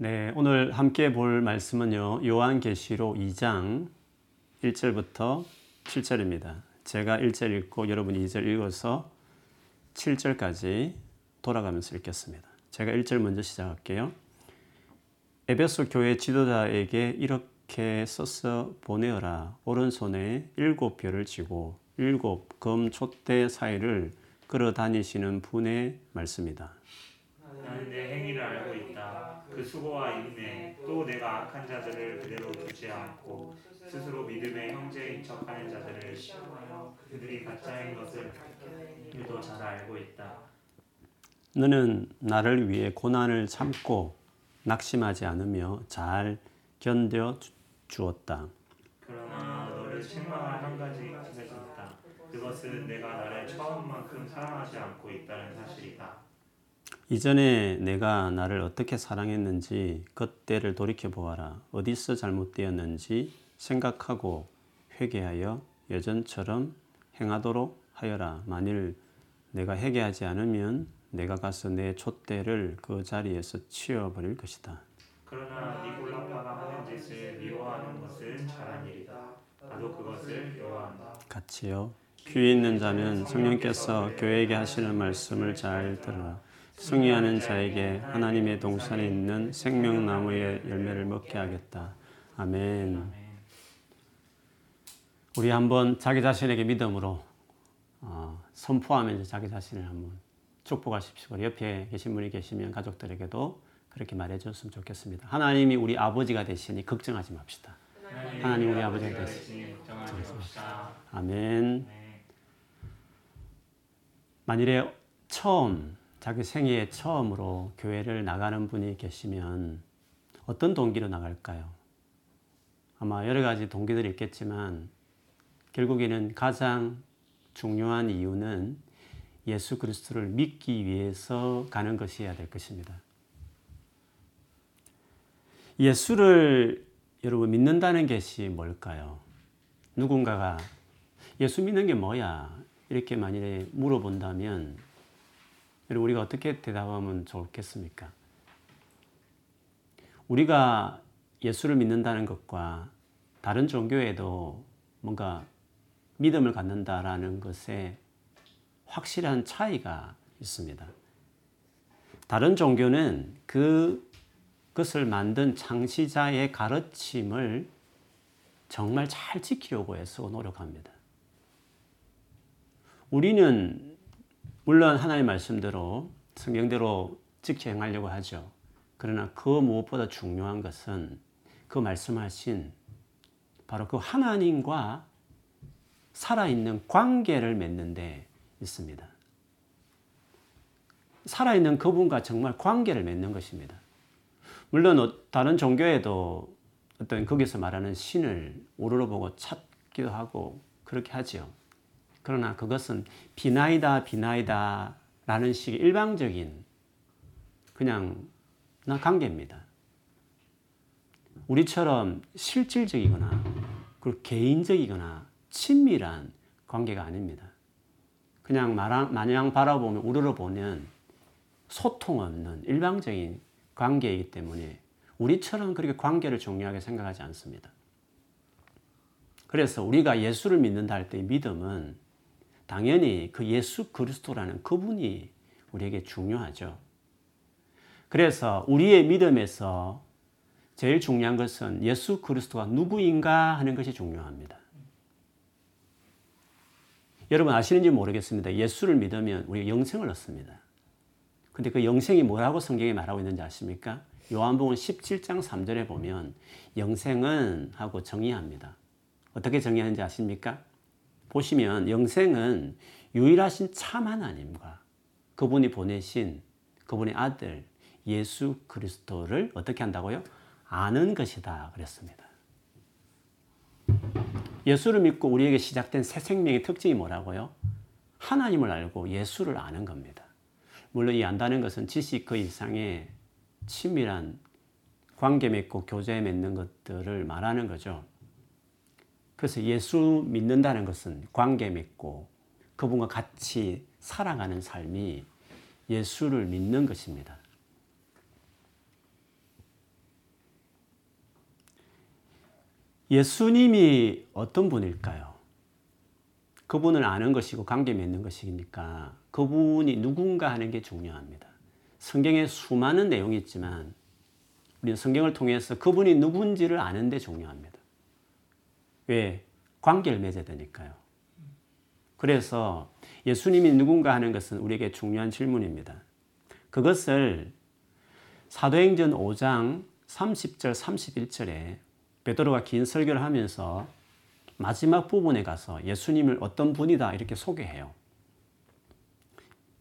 네, 오늘 함께 볼 말씀은요. 요한계시록 2장 1절부터 7절입니다. 제가 1절 읽고 여러분이 2절 읽어서 7절까지 돌아가면서 읽겠습니다. 제가 1절 먼저 시작할게요. 에베소 교회 지도자에게 이렇게 써서 보내어라. 오른손에 일곱 별을 쥐고 일곱 검 촛대 사이를 끌어 다니시는 분의 말씀이다. 나는 내 행위를 알고. 그 수고와 인내, 또 내가 악한 자들을 그대로 두지 않고 스스로 믿음의 형제인 척하는 자들을 시험하여 그들이 가짜인 것을 그도 잘 알고 있다. 너는 나를 위해 고난을 참고 낙심하지 않으며 잘 견뎌 주- 주었다. 그러나 너를 책망할 한 가지 것이 있다. 그것은 내가 나를 처음만큼 사랑하지 않고 있다는 사실이다. 이전에 내가 나를 어떻게 사랑했는지 그때를 돌이켜 보아라. 어디서 잘못되었는지 생각하고 회개하여 예전처럼 행하도록 하여라. 만일 내가 회개하지 않으면 내가 가서 내 촛대를 그 자리에서 치워버릴 것이다. 그러나 니골라파가 하는 짓을 미워하는 것은 잘한 일이다. 나도 그것을 미워한다. 같이요. 귀 있는 자는 성령께서 교회에게 하시는 말씀을 잘 들으라. 승리하는 자에게 하나님의 동산에 있는 생명나무의 열매를 먹게 하겠다. 아멘. 우리 한번 자기 자신에게 믿음으로 어, 선포하면서 자기 자신을 한번 축복하십시오. 옆에 계신 분이 계시면 가족들에게도 그렇게 말해줬으면 좋겠습니다. 하나님이 우리 아버지가 되시니 걱정하지 맙시다. 하나님 우리 아버지가 되시니 걱정하지 맙시다. 아멘. 네. 만일에 처음 자기 생애에 처음으로 교회를 나가는 분이 계시면 어떤 동기로 나갈까요? 아마 여러 가지 동기들이 있겠지만 결국에는 가장 중요한 이유는 예수 그리스도를 믿기 위해서 가는 것이어야 될 것입니다. 예수를 여러분 믿는다는 것이 뭘까요? 누군가가 예수 믿는 게 뭐야? 이렇게 만일에 물어본다면 우리가 어떻게 대답하면 좋겠습니까? 우리가 예수를 믿는다는 것과 다른 종교에도 뭔가 믿음을 갖는다라는 것에 확실한 차이가 있습니다. 다른 종교는 그 것을 만든 창시자의 가르침을 정말 잘 지키려고 해서 노력합니다. 우리는 물론 하나님의 말씀대로 성경대로 지켜 행하려고 하죠. 그러나 그 무엇보다 중요한 것은 그 말씀하신 바로 그 하나님과 살아있는 관계를 맺는 데 있습니다. 살아있는 그분과 정말 관계를 맺는 것입니다. 물론 어- 다른 종교에도 어떤 거기서 말하는 신을 우러러보고 찾기도 하고 그렇게 하죠. 그러나 그것은 비나이다 비나이다 라는 식의 일방적인 그냥 나 관계입니다. 우리처럼 실질적이거나 그리고 개인적이거나 친밀한 관계가 아닙니다. 그냥 마냥 바라보면 우러러 보면 소통 없는 일방적인 관계이기 때문에 우리처럼 그렇게 관계를 중요하게 생각하지 않습니다. 그래서 우리가 예수를 믿는다 할 때 믿음은 당연히 그 예수 그리스도라는 그분이 우리에게 중요하죠. 그래서 우리의 믿음에서 제일 중요한 것은 예수 그리스도가 누구인가 하는 것이 중요합니다. 여러분 아시는지 모르겠습니다. 예수를 믿으면 우리가 영생을 얻습니다. 근데 그 영생이 뭐라고 성경에 말하고 있는지 아십니까? 요한복음 17장 3절에 보면 영생은 하고 정의합니다. 어떻게 정의하는지 아십니까? 보시면 영생은 유일하신 참 하나님과 그분이 보내신 그분의 아들 예수 그리스도를 어떻게 한다고요? 아는 것이다 그랬습니다. 예수를 믿고 우리에게 시작된 새 생명의 특징이 뭐라고요? 하나님을 알고 예수를 아는 겁니다. 물론 이 안다는 것은 지식 그 이상의 친밀한 관계 맺고 교제 맺는 것들을 말하는 거죠. 그래서 예수 믿는다는 것은 관계 맺고 그분과 같이 살아가는 삶이 예수를 믿는 것입니다. 예수님이 어떤 분일까요? 그분을 아는 것이고 관계 맺는 것이니까 그분이 누군가 하는 게 중요합니다. 성경에 수많은 내용이 있지만 우리는 성경을 통해서 그분이 누군지를 아는 데 중요합니다. 왜? 관계를 맺어야 되니까요. 그래서 예수님이 누군가 하는 것은 우리에게 중요한 질문입니다. 그것을 사도행전 5장 30절 31절에 베드로가 긴 설교를 하면서 마지막 부분에 가서 예수님을 어떤 분이다 이렇게 소개해요.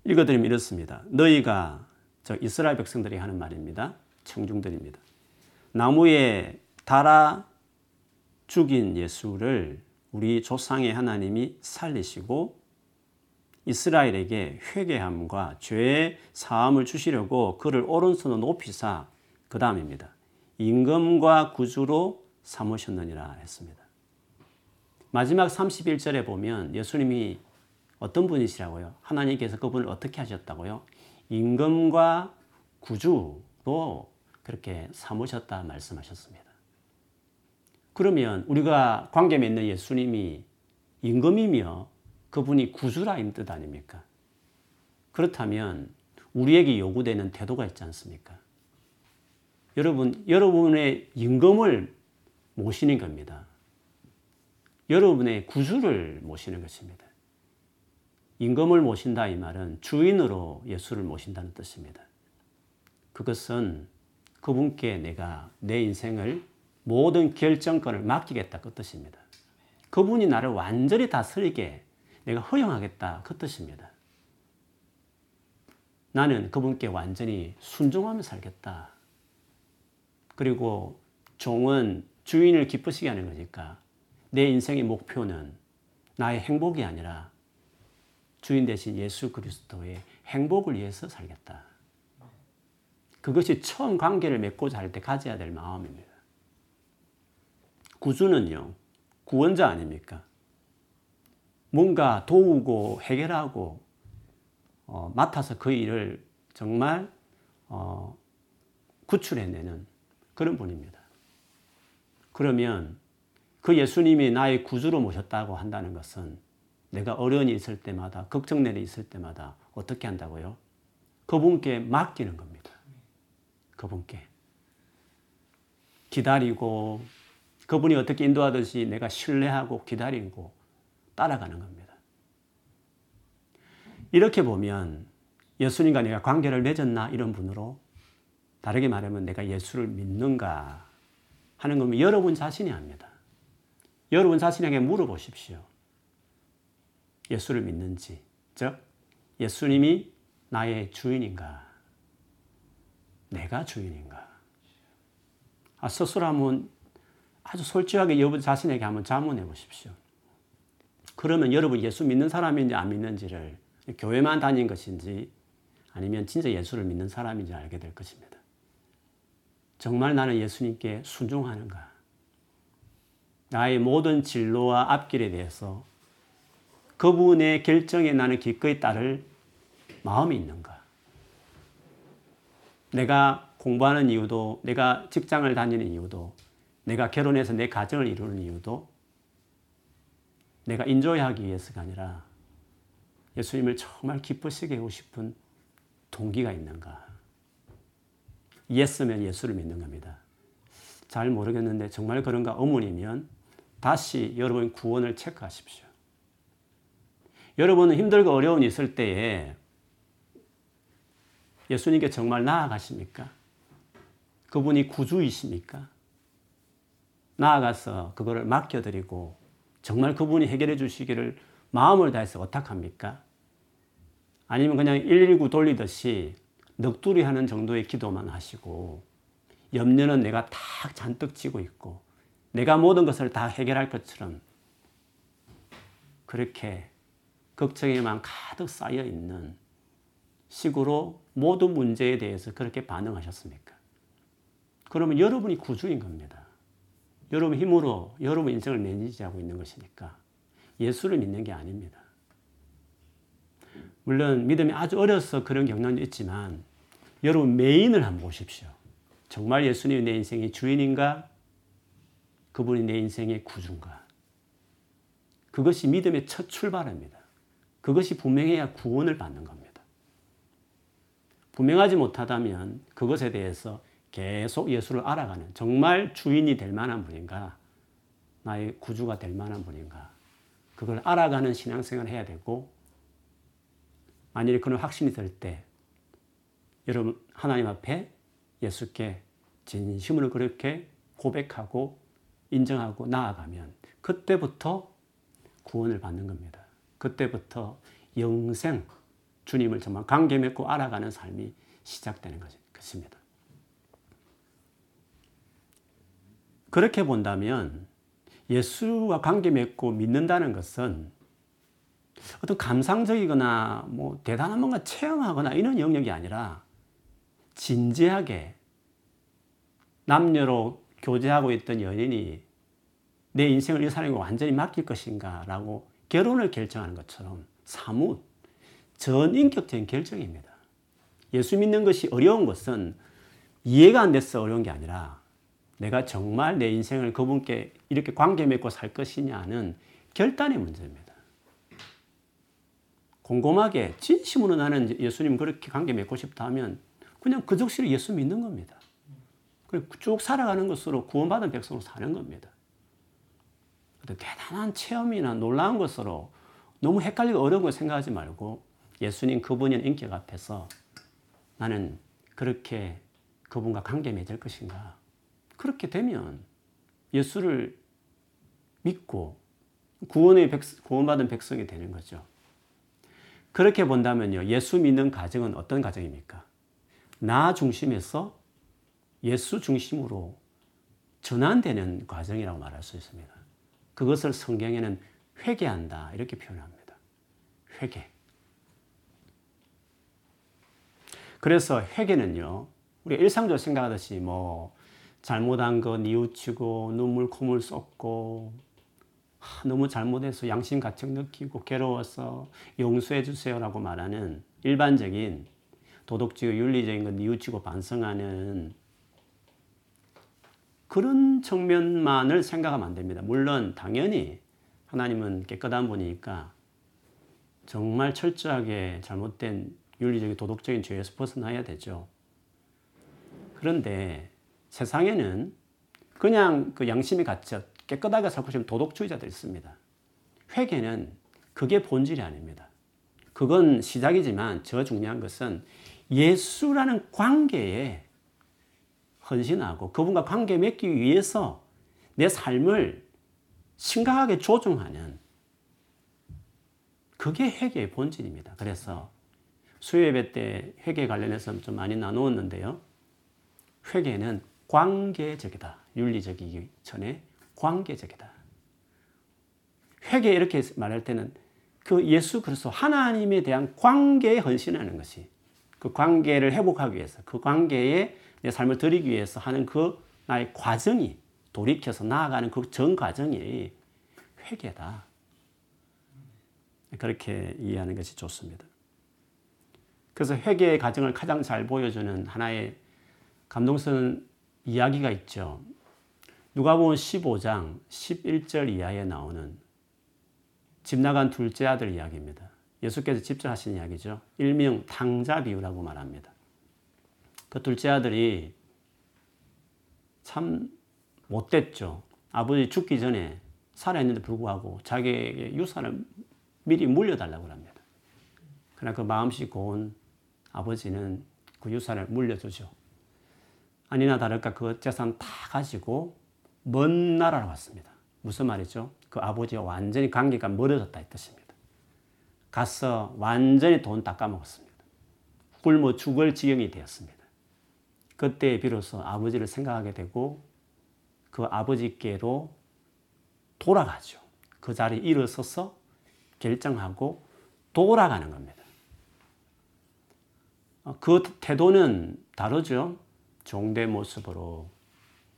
읽어드리면 이렇습니다. 너희가 저 이스라엘 백성들이 하는 말입니다. 청중들입니다. 나무에 달아 죽인 예수를 우리 조상의 하나님이 살리시고 이스라엘에게 회개함과 죄의 사함을 주시려고 그를 오른손으로 높이사 그 다음입니다. 임금과 구주로 삼으셨느니라 했습니다. 마지막 31절에 보면 예수님이 어떤 분이시라고요? 하나님께서 그분을 어떻게 하셨다고요? 임금과 구주로 그렇게 삼으셨다 말씀하셨습니다. 그러면 우리가 관계 맺는 예수님이 임금이며 그분이 구주라 임뜻 아닙니까? 그렇다면 우리에게 요구되는 태도가 있지 않습니까? 여러분, 여러분의 임금을 모시는 겁니다. 여러분의 구주를 모시는 것입니다. 임금을 모신다 이 말은 주인으로 예수를 모신다는 뜻입니다. 그것은 그분께 내가 내 인생을 모든 결정권을 맡기겠다 그 뜻입니다. 그분이 나를 완전히 다스리게 내가 허용하겠다 그 뜻입니다. 나는 그분께 완전히 순종하며 살겠다. 그리고 종은 주인을 기쁘시게 하는 거니까 내 인생의 목표는 나의 행복이 아니라 주인 대신 예수 그리스도의 행복을 위해서 살겠다. 그것이 처음 관계를 맺고자 할 때 가져야 될 마음입니다. 구주는요, 구원자 아닙니까? 뭔가 도우고 해결하고 어, 맡아서 그 일을 정말 어, 구출해내는 그런 분입니다. 그러면 그 예수님이 나의 구주로 모셨다고 한다는 것은 내가 어려움이 있을 때마다 걱정내 있을 때마다 어떻게 한다고요? 그분께 맡기는 겁니다. 그분께 기다리고 그분이 어떻게 인도하듯이 내가 신뢰하고 기다리고 따라가는 겁니다. 이렇게 보면 예수님과 내가 관계를 맺었나 이런 분으로 다르게 말하면 내가 예수를 믿는가 하는 건 여러분 자신이 합니다. 여러분 자신에게 물어보십시오. 예수를 믿는지, 즉 예수님이 나의 주인인가? 내가 주인인가? 아, 스스로 한번 아주 솔직하게 여러분 자신에게 한번 자문해 보십시오. 그러면 여러분 예수 믿는 사람인지 안 믿는지를 교회만 다닌 것인지 아니면 진짜 예수를 믿는 사람인지 알게 될 것입니다. 정말 나는 예수님께 순종하는가? 나의 모든 진로와 앞길에 대해서 그분의 결정에 나는 기꺼이 따를 마음이 있는가? 내가 공부하는 이유도, 내가 직장을 다니는 이유도, 내가 결혼해서 내 가정을 이루는 이유도 내가 인조하기 위해서가 아니라 예수님을 정말 기쁘시게 하고 싶은 동기가 있는가? 예스면 예수를 믿는 겁니다. 잘 모르겠는데 정말 그런가 어머니면 다시 여러분 구원을 체크하십시오. 여러분은 힘들고 어려움이 있을 때에 예수님께 정말 나아가십니까? 그분이 구주이십니까? 나아가서 그거를 맡겨드리고 정말 그분이 해결해 주시기를 마음을 다해서 어떡합니까? 아니면 그냥 119 돌리듯이 넋두리 하는 정도의 기도만 하시고 염려는 내가 다 잔뜩 쥐고 있고 내가 모든 것을 다 해결할 것처럼 그렇게 걱정에만 가득 쌓여 있는 식으로 모든 문제에 대해서 그렇게 반응하셨습니까? 그러면 여러분이 구주인 겁니다. 여러분 힘으로 여러분 인생을 매니지하고 있는 것이니까 예수를 믿는 게 아닙니다. 물론 믿음이 아주 어려서 그런 경향도 있지만 여러분 메인을 한번 보십시오. 정말 예수님이 내 인생의 주인인가? 그분이 내 인생의 구준가. 그것이 믿음의 첫 출발입니다. 그것이 분명해야 구원을 받는 겁니다. 분명하지 못하다면 그것에 대해서 계속 예수를 알아가는 정말 주인이 될 만한 분인가, 나의 구주가 될 만한 분인가, 그걸 알아가는 신앙생활을 해야 되고, 만일에 그런 확신이 들 때, 여러분, 하나님 앞에 예수께 진심으로 그렇게 고백하고 인정하고 나아가면, 그때부터 구원을 받는 겁니다. 그때부터 영생, 주님을 정말 관계 맺고 알아가는 삶이 시작되는 것입니다. 그렇게 본다면 예수와 관계 맺고 믿는다는 것은 어떤 감상적이거나 뭐 대단한 뭔가 체험하거나 이런 영역이 아니라 진지하게 남녀로 교제하고 있던 연인이 내 인생을 이 사람에게 완전히 맡길 것인가 라고 결혼을 결정하는 것처럼 사뭇 전인격적인 결정입니다. 예수 믿는 것이 어려운 것은 이해가 안 돼서 어려운 게 아니라 내가 정말 내 인생을 그분께 이렇게 관계 맺고 살 것이냐는 결단의 문제입니다. 곰곰하게 진심으로 나는 예수님 그렇게 관계 맺고 싶다 하면 그냥 그 적시로 예수 믿는 겁니다. 쭉 살아가는 것으로 구원받은 백성으로 사는 겁니다. 대단한 체험이나 놀라운 것으로 너무 헷갈리고 어려운 걸 생각하지 말고 예수님 그분의 인격 앞에서 나는 그렇게 그분과 관계 맺을 것인가. 그렇게 되면 예수를 믿고 구원의 백, 구원받은 백성이 되는 거죠. 그렇게 본다면요. 예수 믿는 가정은 어떤 가정입니까? 나 중심에서 예수 중심으로 전환되는 과정이라고 말할 수 있습니다. 그것을 성경에는 회개한다 이렇게 표현합니다. 회개. 그래서 회개는요. 우리가 일상적으로 생각하듯이 뭐 잘못한 거 뉘우치고 눈물 콧물 쏟고 하, 너무 잘못해서 양심 가책 느끼고 괴로워서 용서해 주세요라고 말하는 일반적인 도덕적이고 윤리적인 거 뉘우치고 반성하는 그런 측면만을 생각하면 안 됩니다. 물론 당연히 하나님은 깨끗한 분이니까 정말 철저하게 잘못된 윤리적인 도덕적인 죄에서 벗어나야 되죠. 그런데 세상에는 그냥 그 양심이 갇혀 깨끗하게 살고 싶은 도덕주의자들 있습니다. 회개는 그게 본질이 아닙니다. 그건 시작이지만 저 중요한 것은 예수라는 관계에 헌신하고 그분과 관계 맺기 위해서 내 삶을 심각하게 조정하는 그게 회개의 본질입니다. 그래서 수요예배 때 회개 관련해서 좀 많이 나누었는데요. 회개는 관계적이다. 윤리적이기 전에 관계적이다. 회개 이렇게 말할 때는 그 예수 그리스도 하나님에 대한 관계에 헌신하는 것이 그 관계를 회복하기 위해서 그 관계에 내 삶을 드리기 위해서 하는 그 나의 과정이 돌이켜서 나아가는 그 전 과정이 회개다. 그렇게 이해하는 것이 좋습니다. 그래서 회개의 과정을 가장 잘 보여주는 하나의 감동스러운 이야기가 있죠. 누가복음 15장 11절 이하에 나오는 집 나간 둘째 아들 이야기입니다. 예수께서 직접 하신 이야기죠. 일명 탕자 비유라고 말합니다. 그 둘째 아들이 참 못됐죠. 아버지 죽기 전에 살아있는데 불구하고 자기에게 유산을 미리 물려달라고 합니다. 그러나 그 마음씨 고운 아버지는 그 유산을 물려주죠. 아니나 다를까 그 재산 다 가지고 먼 나라로 왔습니다. 무슨 말이죠? 그 아버지와 완전히 관계가 멀어졌다 이 뜻입니다. 가서 완전히 돈 다 까먹었습니다. 굶어 죽을 지경이 되었습니다. 그때 비로소 아버지를 생각하게 되고 그 아버지께로 돌아가죠. 그 자리에 일어서서 결정하고 돌아가는 겁니다. 그 태도는 다르죠. 종대 모습으로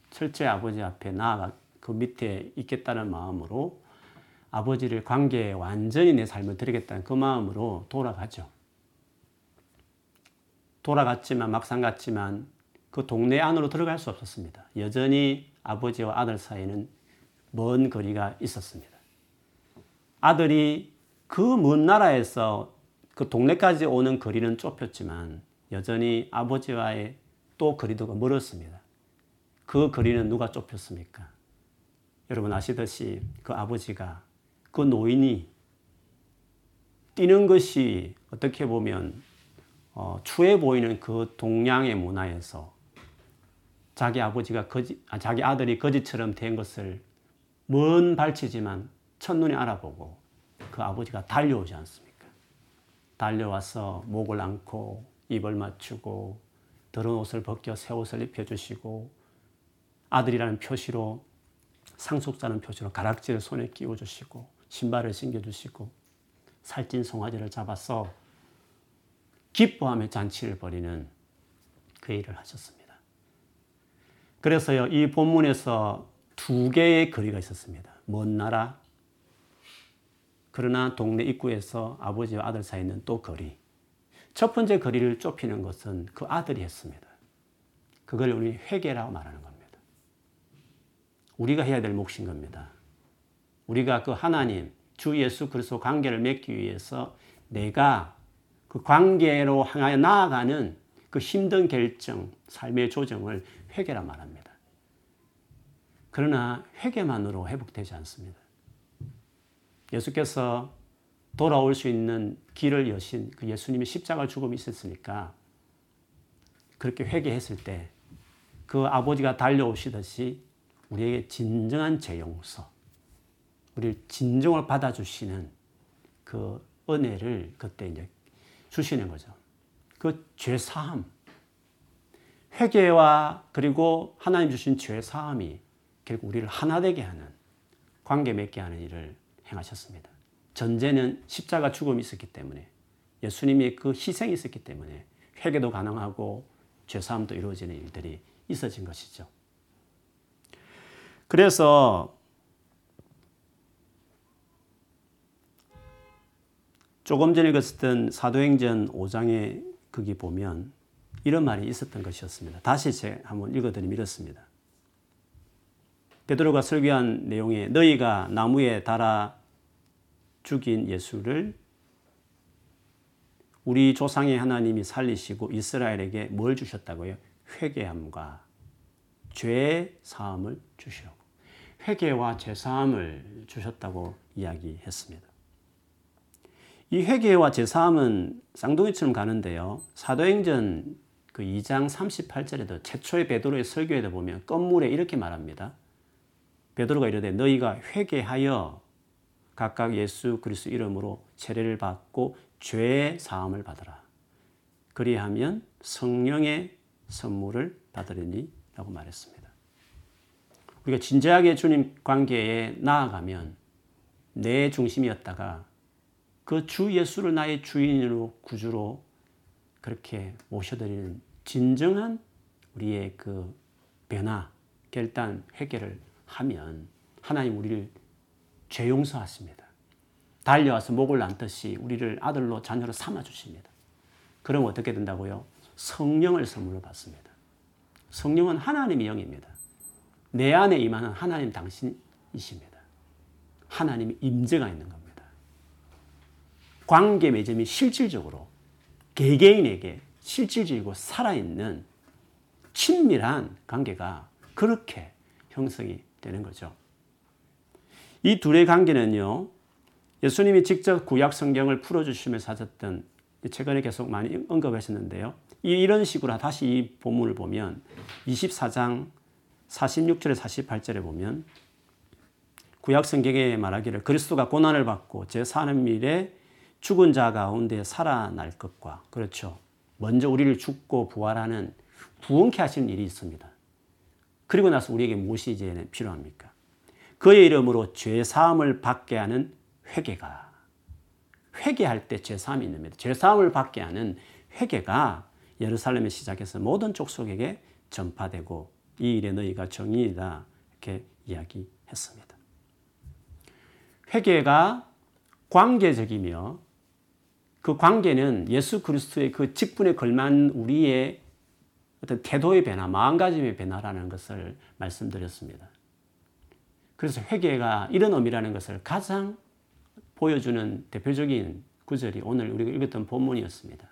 철제 아버지 앞에 나아가 그 밑에 있겠다는 마음으로 아버지를 관계에 완전히 내 삶을 드리겠다는 그 마음으로 돌아가죠. 돌아갔지만 막상 갔지만 그 동네 안으로 들어갈 수 없었습니다. 여전히 아버지와 아들 사이는 먼 거리가 있었습니다. 아들이 그 먼 나라에서 그 동네까지 오는 거리는 좁혔지만 여전히 아버지와의 또 거리도가 멀었습니다. 그 거리는 누가 좁혔습니까? 여러분 아시듯이 그 아버지가 그 노인이 뛰는 것이 어떻게 보면 어, 추해 보이는 그 동양의 문화에서 자기 아버지가 거지, 아, 자기 아들이 거지처럼 된 것을 먼 발치지만 첫눈에 알아보고 그 아버지가 달려오지 않습니까? 달려와서 목을 안고 입을 맞추고 더러운 옷을 벗겨 새 옷을 입혀주시고 아들이라는 표시로 상속자는 표시로 가락지를 손에 끼워주시고 신발을 신겨주시고 살찐 송아지를 잡아서 기뻐하며 잔치를 벌이는 그 일을 하셨습니다. 그래서요, 이 본문에서 두 개의 거리가 있었습니다. 먼 나라, 그러나 동네 입구에서 아버지와 아들 사이에 있는 또 거리. 첫 번째 거리를 좁히는 것은 그 아들이 했습니다. 그걸 우리 회개라고 말하는 겁니다. 우리가 해야 될 몫인 겁니다. 우리가 그 하나님, 주 예수 그리스도 관계를 맺기 위해서 내가 그 관계로 향하여 나아가는 그 힘든 결정, 삶의 조정을 회개라 말합니다. 그러나 회개만으로 회복되지 않습니다. 예수께서 돌아올 수 있는 길을 여신 그 예수님이 십자가 죽음이 있었으니까 그렇게 회개했을 때 그 아버지가 달려오시듯이 우리에게 진정한 재용서, 우리 진정을 받아주시는 그 은혜를 그때 이제 주시는 거죠. 그 죄사함, 회개와 그리고 하나님 주신 죄사함이 결국 우리를 하나 되게 하는 관계 맺게 하는 일을 행하셨습니다. 전제는 십자가 죽음이 있었기 때문에 예수님의 그 희생이 있었기 때문에 회개도 가능하고 죄사함도 이루어지는 일들이 있어진 것이죠. 그래서 조금 전에 읽었던 사도행전 5장에 거기 보면 이런 말이 있었던 것이었습니다. 다시 제가 한번 읽어드리면 이렇습니다. 베드로가 설교한 내용에 너희가 나무에 달아 죽인 예수를 우리 조상의 하나님이 살리시고 이스라엘에게 뭘 주셨다고요? 회개함과 죄 사함을 주시라고. 회개와 죄 사함을 주셨다고 이야기했습니다. 이 회개와 죄 사함은 쌍둥이처럼 가는데요. 사도행전 그 2장 38절에도 최초의 베드로의 설교에도 보면 건물에 이렇게 말합니다. 베드로가 이르되 너희가 회개하여 각각 예수 그리스도 이름으로 세례를 받고 죄 사함을 받으라. 그리하면 성령의 선물을 받으리니라고 말했습니다. 우리가 진지하게 주님 관계에 나아가면 내 중심이었다가 그 주 예수를 나의 주인으로 구주로 그렇게 모셔드리는 진정한 우리의 그 변화, 결단, 회개를 하면 하나님 우리를 죄 용서하십니다. 달려와서 목을 안듯이 우리를 아들로 자녀로 삼아 주십니다. 그럼 어떻게 된다고요? 성령을 선물로 받습니다. 성령은 하나님의 영입니다. 내 안에 임하는 하나님 당신이십니다. 하나님의 임재가 있는 겁니다. 관계 맺음이 실질적으로 개개인에게 실질적이고 살아있는 친밀한 관계가 그렇게 형성이 되는 거죠. 이 둘의 관계는요, 예수님이 직접 구약 성경을 풀어주시면서 하셨던 최근에 계속 많이 언급하셨는데요. 이런 식으로 다시 이 본문을 보면 24장 46절에 48절에 보면 구약 성경에 말하기를 그리스도가 고난을 받고 제 사는 일에 죽은 자 가운데 살아날 것과 그렇죠. 먼저 우리를 죽고 부활하는 부흥케 하시는 일이 있습니다. 그리고 나서 우리에게 무엇이 이제 필요합니까? 그의 이름으로 죄 사함을 받게 하는 회개가 회개할 때 죄 사함이 있는 겁니다. 죄 사함을 받게 하는 회개가 예루살렘에 시작해서 모든 족속에게 전파되고 이 일에 너희가 정의이다 이렇게 이야기했습니다. 회개가 관계적이며 그 관계는 예수 그리스도의 그 직분에 걸만 우리의 어떤 태도의 변화, 마음가짐의 변화라는 것을 말씀드렸습니다. 그래서 회개가 이런 의미라는 것을 가장 보여주는 대표적인 구절이 오늘 우리가 읽었던 본문이었습니다.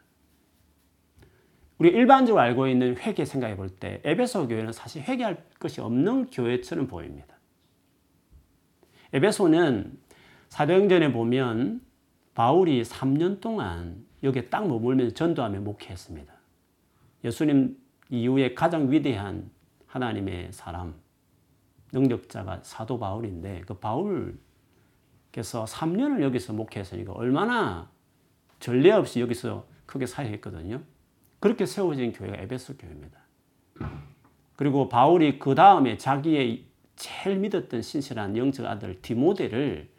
우리 일반적으로 알고 있는 회개 생각해 볼 때 에베소 교회는 사실 회개할 것이 없는 교회처럼 보입니다. 에베소는 사도행전에 보면 바울이 3년 동안 여기에 딱 머물면서 전도하며 목회했습니다. 예수님 이후에 가장 위대한 하나님의 사람, 능력자가 사도 바울인데 그 바울께서 3년을 여기서 목회했으니까 얼마나 전례 없이 여기서 크게 사역했거든요. 그렇게 세워진 교회가 에베소 교회입니다. 그리고 바울이 그 다음에 자기의 제일 믿었던 신실한 영적 아들 디모데를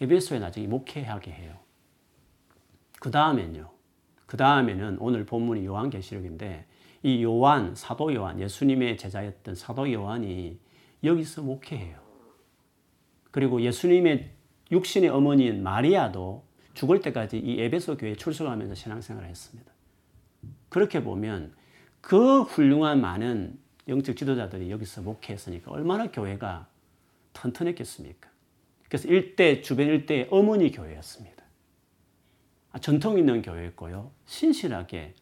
에베소에 나중에 목회하게 해요. 그 다음엔요. 그 다음에는 오늘 본문이 요한계시록인데 이 요한, 사도 요한, 예수님의 제자였던 사도 요한이 여기서 목회해요. 그리고 예수님의 육신의 어머니인 마리아도 죽을 때까지 이 에베소 교회에 출석하면서 신앙생활을 했습니다. 그렇게 보면 그 훌륭한 많은 영적 지도자들이 여기서 목회했으니까 얼마나 교회가 튼튼했겠습니까? 그래서 일대 주변 일대의 어머니 교회였습니다. 아, 전통 있는 교회였고요. 신실하게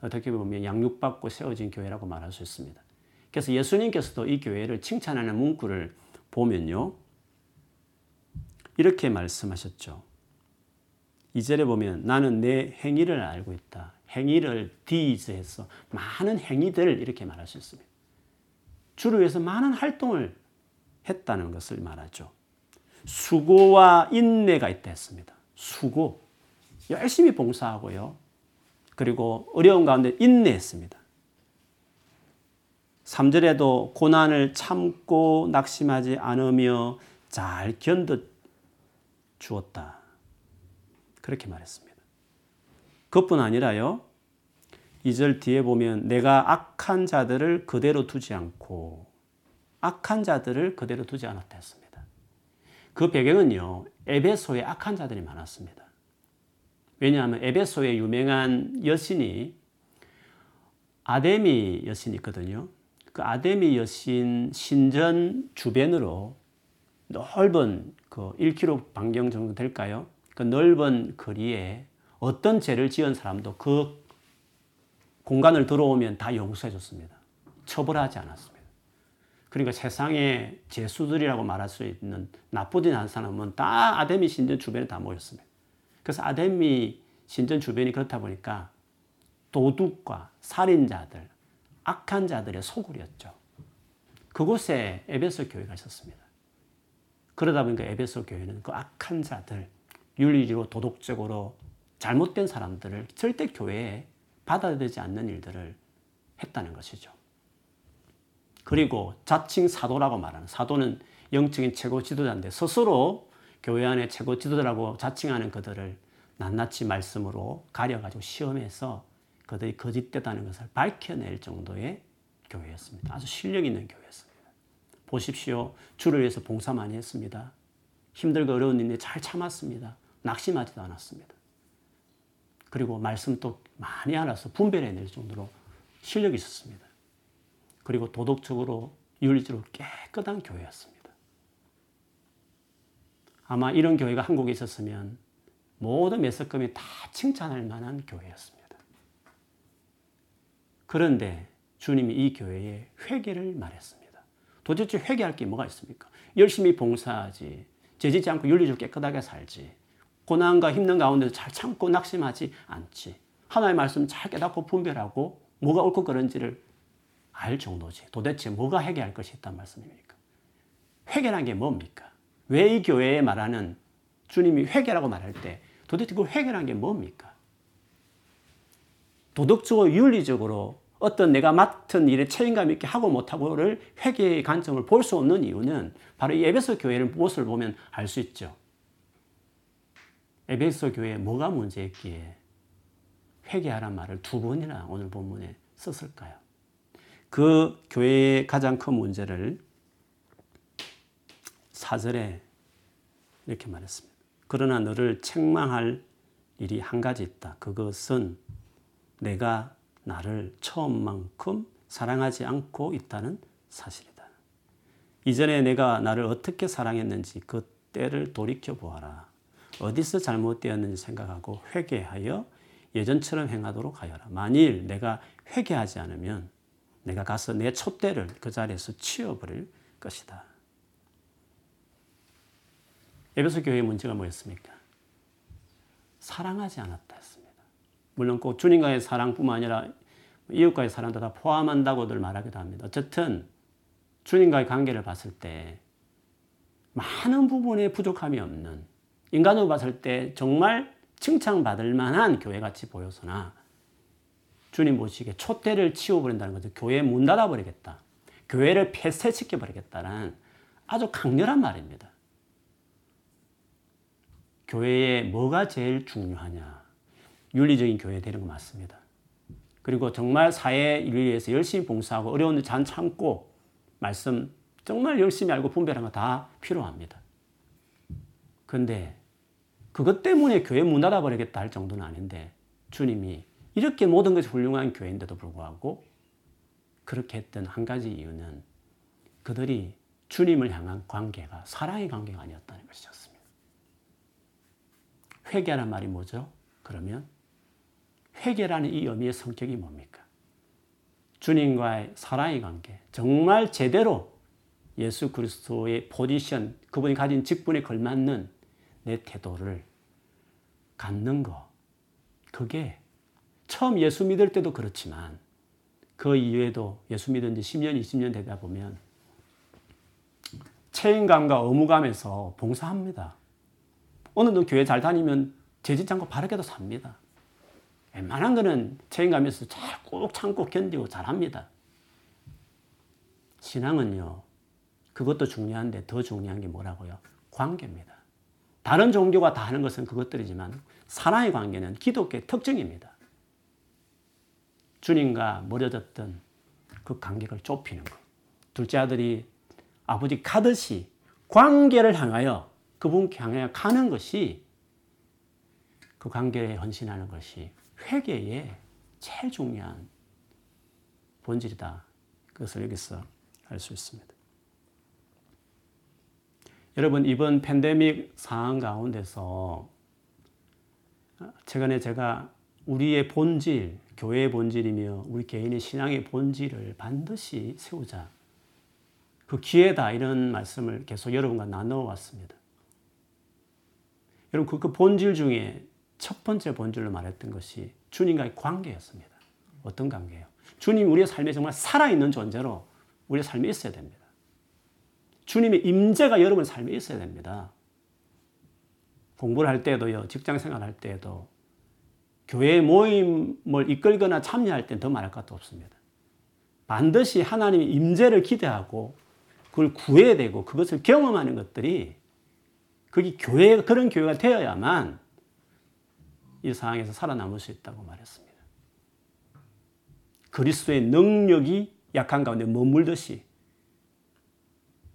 어떻게 보면 양육받고 세워진 교회라고 말할 수 있습니다. 그래서 예수님께서도 이 교회를 칭찬하는 문구를 보면요. 이렇게 말씀하셨죠. 2절에 보면 나는 내 행위를 알고 있다. 행위를 디즈해서 많은 행위들 이렇게 말할 수 있습니다. 주를 위해서 많은 활동을 했다는 것을 말하죠. 수고와 인내가 있다 했습니다. 수고. 열심히 봉사하고요. 그리고 어려운 가운데 인내했습니다. 3절에도 고난을 참고 낙심하지 않으며 잘 견뎌 주었다. 그렇게 말했습니다. 그것뿐 아니라요. 2절 뒤에 보면 내가 악한 자들을 그대로 두지 않고 악한 자들을 그대로 두지 않았다 했습니다. 그 배경은요. 에베소에 악한 자들이 많았습니다. 왜냐하면 에베소에 유명한 여신이 아데미 여신이 있거든요. 그 아데미 여신 신전 주변으로 넓은 그 1km 반경 정도 될까요? 그 넓은 거리에 어떤 죄를 지은 사람도 그 공간을 들어오면 다 용서해 줬습니다. 처벌하지 않았습니다. 그러니까 세상의 죄수들이라고 말할 수 있는 나쁘진 않은 사람은 다 아데미 신전 주변에 다 모였습니다. 그래서 아데미 신전 주변이 그렇다 보니까 도둑과 살인자들, 악한 자들의 소굴이었죠. 그곳에 에베소 교회가 있었습니다. 그러다 보니까 에베소 교회는 그 악한 자들, 윤리적으로 도덕적으로 잘못된 사람들을 절대 교회에 받아들이지 않는 일들을 했다는 것이죠. 그리고 자칭 사도라고 말하는 사도는 영적인 최고 지도자인데 스스로 교회 안에 최고 지도자라고 자칭하는 그들을 낱낱이 말씀으로 가려가지고 시험해서 그들이 거짓되다는 것을 밝혀낼 정도의 교회였습니다. 아주 실력 있는 교회였습니다. 보십시오. 주를 위해서 봉사 많이 했습니다. 힘들고 어려운 일에 잘 참았습니다. 낙심하지도 않았습니다. 그리고 말씀도 많이 알아서 분별해낼 정도로 실력이 있었습니다. 그리고 도덕적으로 윤리적으로 깨끗한 교회였습니다. 아마 이런 교회가 한국에 있었으면 모든 메석금이 다 칭찬할 만한 교회였습니다. 그런데 주님이 이 교회에 회개를 말했습니다. 도대체 회개할 게 뭐가 있습니까? 열심히 봉사하지, 죄지지 않고 윤리적으로 깨끗하게 살지, 고난과 힘든 가운데서 잘 참고 낙심하지 않지, 하나의 말씀 잘 깨닫고 분별하고 뭐가 옳고 그른지를 알 정도지. 도대체 뭐가 회개할 것이 있단 말씀입니까? 회개란 게 뭡니까? 왜 이 교회에 말하는 주님이 회개라고 말할 때 도대체 그 회개란 게 뭡니까? 도덕적으로 윤리적으로 어떤 내가 맡은 일에 책임감 있게 하고 못하고를 회개의 관점을 볼 수 없는 이유는 바로 이 에베소 교회의 모습을 보면 알 수 있죠. 에베소 교회에 뭐가 문제였기에 회개하란 말을 두 번이나 오늘 본문에 썼을까요? 그 교회의 가장 큰 문제를 4절에 이렇게 말했습니다. 그러나 너를 책망할 일이 한 가지 있다. 그것은 내가 나를 처음만큼 사랑하지 않고 있다는 사실이다. 이전에 내가 나를 어떻게 사랑했는지 그 때를 돌이켜 보아라. 어디서 잘못되었는지 생각하고 회개하여 예전처럼 행하도록 하여라. 만일 내가 회개하지 않으면 내가 가서 내 촛대를 그 자리에서 치워버릴 것이다. 에베소 교회의 문제가 뭐였습니까? 사랑하지 않았다 했습니다. 물론 꼭 주님과의 사랑뿐만 아니라 이웃과의 사랑도 다 포함한다고들 말하기도 합니다. 어쨌든 주님과의 관계를 봤을 때 많은 부분에 부족함이 없는 인간으로 봤을 때 정말 칭찬받을 만한 교회같이 보여서나 주님 보시기에 촛대를 치워버린다는 거죠. 교회 문 닫아버리겠다. 교회를 폐쇄시켜버리겠다는 아주 강렬한 말입니다. 교회에 뭐가 제일 중요하냐? 윤리적인 교회 되는 거 맞습니다. 그리고 정말 사회 를 위해서 열심히 봉사하고 어려운 데잘 참고 말씀 정말 열심히 알고 분별하는 거 다 필요합니다. 근데 그것 때문에 교회 문 닫아버리겠다 할 정도는 아닌데 주님이 이렇게 모든 것이 훌륭한 교회인데도 불구하고 그렇게 했던 한 가지 이유는 그들이 주님을 향한 관계가 사랑의 관계가 아니었다는 것이었습니다. 회개라는 말이 뭐죠? 그러면 회개라는 이 의미의 성격이 뭡니까? 주님과의 사랑의 관계, 정말 제대로 예수 그리스도의 포지션, 그분이 가진 직분에 걸맞는 내 태도를 갖는 거. 그게 처음 예수 믿을 때도 그렇지만 그 이후에도 예수 믿은 지 10년, 20년 되다 보면 책임감과 의무감에서 봉사합니다. 어느도 교회 잘 다니면 재짓지 않고 바르게도 삽니다. 웬만한 거는 책임감에서 잘꾹 참고 견디고 잘합니다. 신앙은요, 그것도 중요한데 더 중요한 게 뭐라고요? 관계입니다. 다른 종교가 다 하는 것은 그것들이지만 사랑의 관계는 기독교의 특징입니다. 주님과 멀어졌던 그 간격을 좁히는 것. 둘째 아들이 아버지 가듯이 관계를 향하여 그분께 향하여 가는 것이 그 관계에 헌신하는 것이 회개의 제일 중요한 본질이다. 그것을 여기서 알 수 있습니다. 여러분, 이번 팬데믹 상황 가운데서 최근에 제가 우리의 본질, 교회의 본질이며 우리 개인의 신앙의 본질을 반드시 세우자. 그 기회다. 이런 말씀을 계속 여러분과 나누어 왔습니다. 여러분, 그, 그 본질 중에 첫 번째 본질로 말했던 것이 주님과의 관계였습니다. 어떤 관계요? 주님 우리의 삶에 정말 살아있는 존재로 우리의 삶에 있어야 됩니다. 주님의 임재가 여러분 삶에 있어야 됩니다. 공부를 할 때도요, 직장 생활할 때도 교회 모임을 이끌거나 참여할 때는 더 말할 것도 없습니다. 반드시 하나님의 임재를 기대하고 그걸 구해야 되고 그것을 경험하는 것들이 그게 교회 그런 교회가 되어야만 이 상황에서 살아남을 수 있다고 말했습니다. 그리스도의 능력이 약한 가운데 머물듯이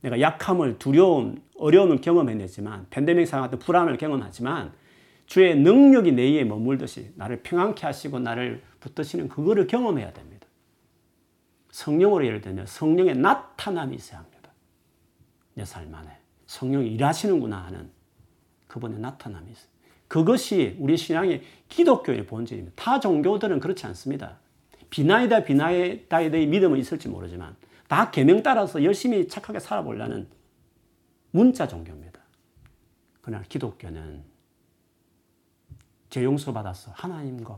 내가 약함을 두려움, 어려움을 경험해냈지만 팬데믹 상황 같은 불안을 경험하지만 주의 능력이 내 위에 머물듯이 나를 평안케 하시고 나를 붙드시는 그거를 경험해야 됩니다. 성령으로 예를 들면 성령의 나타남이 있어야 합니다. 내 삶 안에 성령이 일하시는구나 하는 그분의 나타남이 있어요. 그것이 우리 신앙의 기독교의 본질입니다. 타 종교들은 그렇지 않습니다. 비나이다 비나이다의 믿음은 있을지 모르지만 다 계명 따라서 열심히 착하게 살아보려는 문자 종교입니다. 그러나 기독교는 죄 용서 받아서 하나님과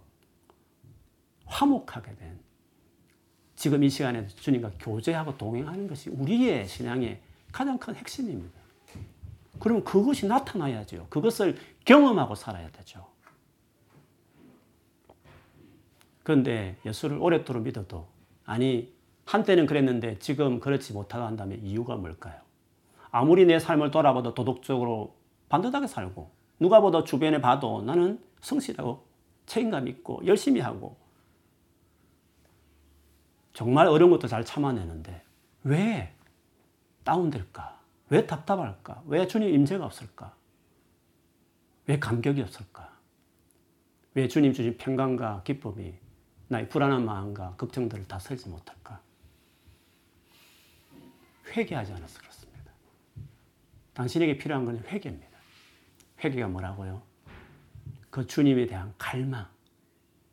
화목하게 된 지금 이 시간에 주님과 교제하고 동행하는 것이 우리의 신앙의 가장 큰 핵심입니다. 그러면 그것이 나타나야죠. 그것을 경험하고 살아야 되죠. 그런데 예수를 오랫도록 믿어도 아니 한때는 그랬는데 지금 그렇지 못하다 한다면 이유가 뭘까요? 아무리 내 삶을 돌아봐도 도덕적으로 반듯하게 살고 누가 보다 주변에 봐도 나는 성실하고 책임감 있고 열심히 하고 정말 어려운 것도 잘 참아내는데 왜 다운될까? 왜 답답할까? 왜 주님 임재가 없을까? 왜 감격이 없을까? 왜 주님 주신 평강과 기쁨이 나의 불안한 마음과 걱정들을 다스리지 못할까? 회개하지 않아서 그렇습니다. 당신에게 필요한 것은 회개입니다. 회개가 뭐라고요? 그 주님에 대한 갈망,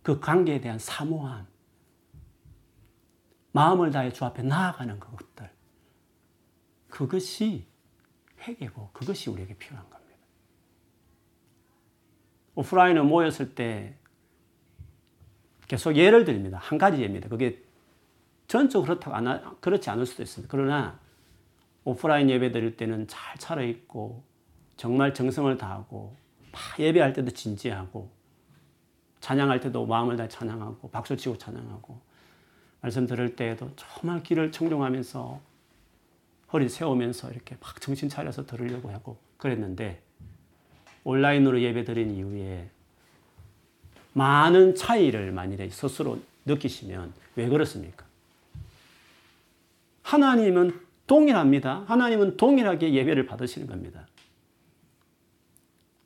그 관계에 대한 사모함, 마음을 다해 주 앞에 나아가는 그것들. 그것이 회개고 그것이 우리에게 필요한 겁니다. 오프라인에 모였을 때 계속 예를 듭니다. 한 가지 예입니다. 그게 전적으로 그렇다고 안, 그렇지 않을 수도 있습니다. 그러나 오프라인 예배 드릴 때는 잘 차려입고 정말 정성을 다하고 예배할 때도 진지하고 찬양할 때도 마음을 다해 찬양하고 박수치고 찬양하고 말씀 들을 때에도 정말 귀를 청종하면서 허리 세우면서 이렇게 막 정신 차려서 들으려고 하고 그랬는데 온라인으로 예배 드린 이후에 많은 차이를 만일에 스스로 느끼시면 왜 그렇습니까? 하나님은 동일합니다. 하나님은 동일하게 예배를 받으시는 겁니다.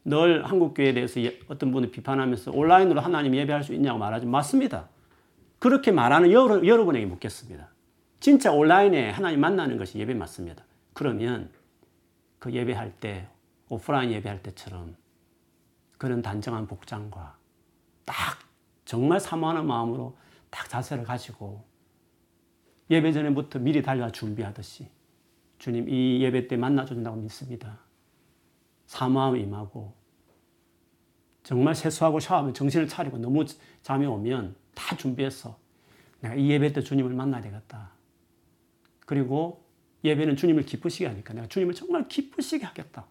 늘 한국교회에 대해서 예, 어떤 분이 비판하면서 온라인으로 하나님 예배할 수 있냐고 말하지 맞습니다. 그렇게 말하는 여러, 여러분에게 묻겠습니다. 진짜 온라인에 하나님 만나는 것이 예배 맞습니다. 그러면 그 예배할 때 오프라인 예배할 때처럼 그런 단정한 복장과 딱 정말 사모하는 마음으로 딱 자세를 가지고 예배 전에부터 미리 달려 준비하듯이 주님 이 예배 때 만나준다고 믿습니다. 사모함 임하고 정말 세수하고 샤워하면 정신을 차리고 너무 잠이 오면 다 준비해서 내가 이 예배 때 주님을 만나야 되겠다. 그리고 예배는 주님을 기쁘시게 하니까 내가 주님을 정말 기쁘시게 하겠다.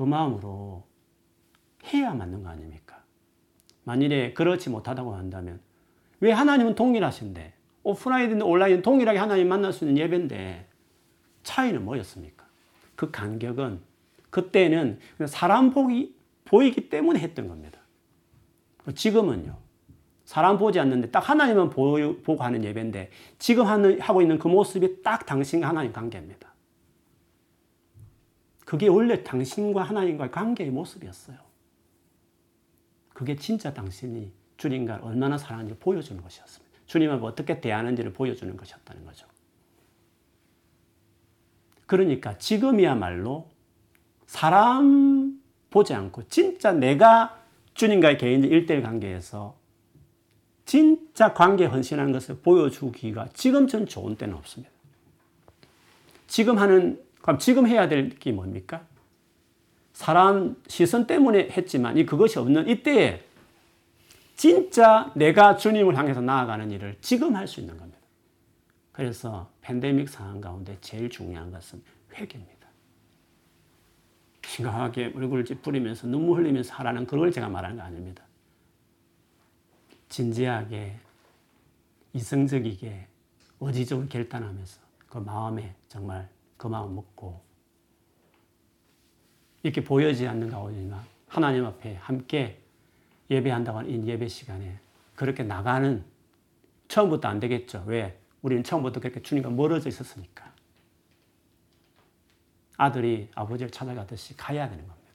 그 마음으로 해야 맞는 거 아닙니까? 만일에 그렇지 못하다고 한다면 왜 하나님은 동일하신데 오프라인이든 온라인 동일하게 하나님 만날 수 있는 예배인데 차이는 뭐였습니까? 그 간격은 그때는 사람 보기, 보이기 때문에 했던 겁니다. 지금은요. 사람 보지 않는데 딱 하나님만 보고 하는 예배인데 지금 하는, 하고 있는 그 모습이 딱 당신과 하나님 관계입니다. 그게 원래 당신과 하나님과의 관계의 모습이었어요. 그게 진짜 당신이 주님과 얼마나 사랑하는지 보여주는 것이었습니다. 주님을 어떻게 대하는지를 보여주는 것이었다는 거죠. 그러니까 지금이야말로 사람 보지 않고 진짜 내가 주님과의 개인 일대일 관계에서 진짜 관계 헌신하는 것을 보여주기가 지금 전 좋은 때는 없습니다. 지금 하는, 그럼 지금 해야 될 게 뭡니까? 사람 시선 때문에 했지만 이 그것이 없는 이때에 진짜 내가 주님을 향해서 나아가는 일을 지금 할 수 있는 겁니다. 그래서 팬데믹 상황 가운데 제일 중요한 것은 회개입니다. 심각하게 얼굴을 찌푸리면서 눈물 흘리면서 하라는 그걸 제가 말하는 거 아닙니다. 진지하게 이성적이게 의지적으로 결단하면서 그 마음에 정말 그 마음 먹고 이렇게 보여지지 않는 가운데나 하나님 앞에 함께 예배한다고 하는 이 예배 시간에 그렇게 나가는 처음부터 안 되겠죠. 왜? 우리는 처음부터 그렇게 주님과 멀어져 있었으니까. 아들이 아버지를 찾아가듯이 가야 되는 겁니다.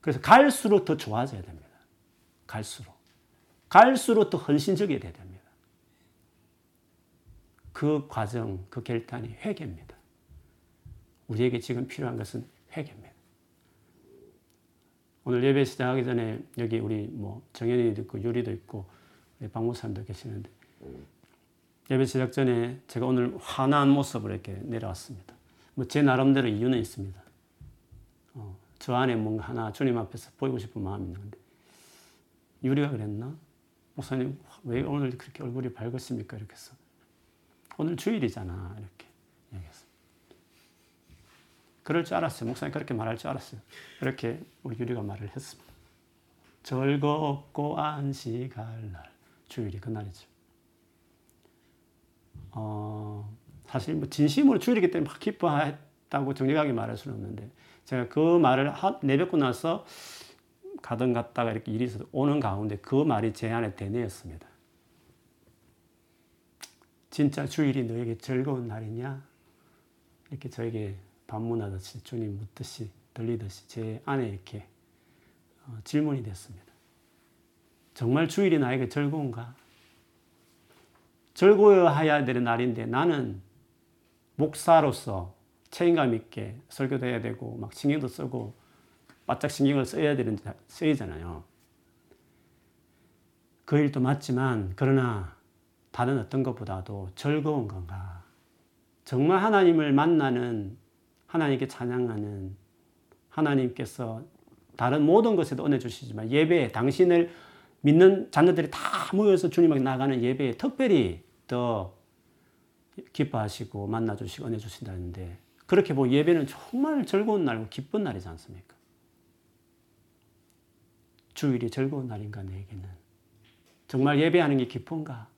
그래서 갈수록 더 좋아져야 됩니다. 갈수록. 갈수록 더 헌신적이 돼야 됩니다. 그 과정, 그 결단이 회개입니다. 우리에게 지금 필요한 것은 회개입니다. 오늘 예배 시작하기 전에 여기 우리 뭐 정현이도 있고 유리도 있고 우리 박무사님도 계시는데 예배 시작 전에 제가 오늘 환한 모습으로 이렇게 내려왔습니다. 뭐 제 나름대로 이유는 있습니다. 어, 저 안에 뭔가 하나 주님 앞에서 보이고 싶은 마음이 있는데 유리가 그랬나? 목사님 왜 오늘 그렇게 얼굴이 밝으십니까? 이렇게 해서 오늘 주일이잖아 이렇게. 그럴 줄 알았어요. 목사님 그렇게 말할 줄 알았어요. 그렇게 우리 유리가 말을 했습니다. 즐겁고 안식할 날 주일이 그날이죠. 어, 사실 뭐 진심으로 주일이기 때문에 막 기뻐했다고 정직하게 말할 수는 없는데 제가 그 말을 내뱉고 나서 가던 갔다가 이렇게 일이 있어서 오는 가운데 그 말이 제 안에 대뇌였습니다. 진짜 주일이 너에게 즐거운 날이냐? 이렇게 저에게 반문하듯이 주님 묻듯이 들리듯이 제 안에 이렇게 어, 질문이 됐습니다. 정말 주일이 나에게 즐거운가? 즐거워해야 될 날인데 나는 목사로서 책임감 있게 설교도 해야 되고 막 신경도 쓰고 바짝 신경을 써야 되는 쓰이잖아요. 그 일도 맞지만 그러나 다른 어떤 것보다도 즐거운 건가? 정말 하나님을 만나는 하나님께 찬양하는 하나님께서 다른 모든 것에도 은혜 주시지만 예배에 당신을 믿는 자녀들이 다 모여서 주님에게 나가는 예배에 특별히 더 기뻐하시고 만나주시고 은혜 주신다는데 그렇게 보면 예배는 정말 즐거운 날고 기쁜 날이지 않습니까? 주일이 즐거운 날인가 내게는 정말 예배하는 게 기쁜가?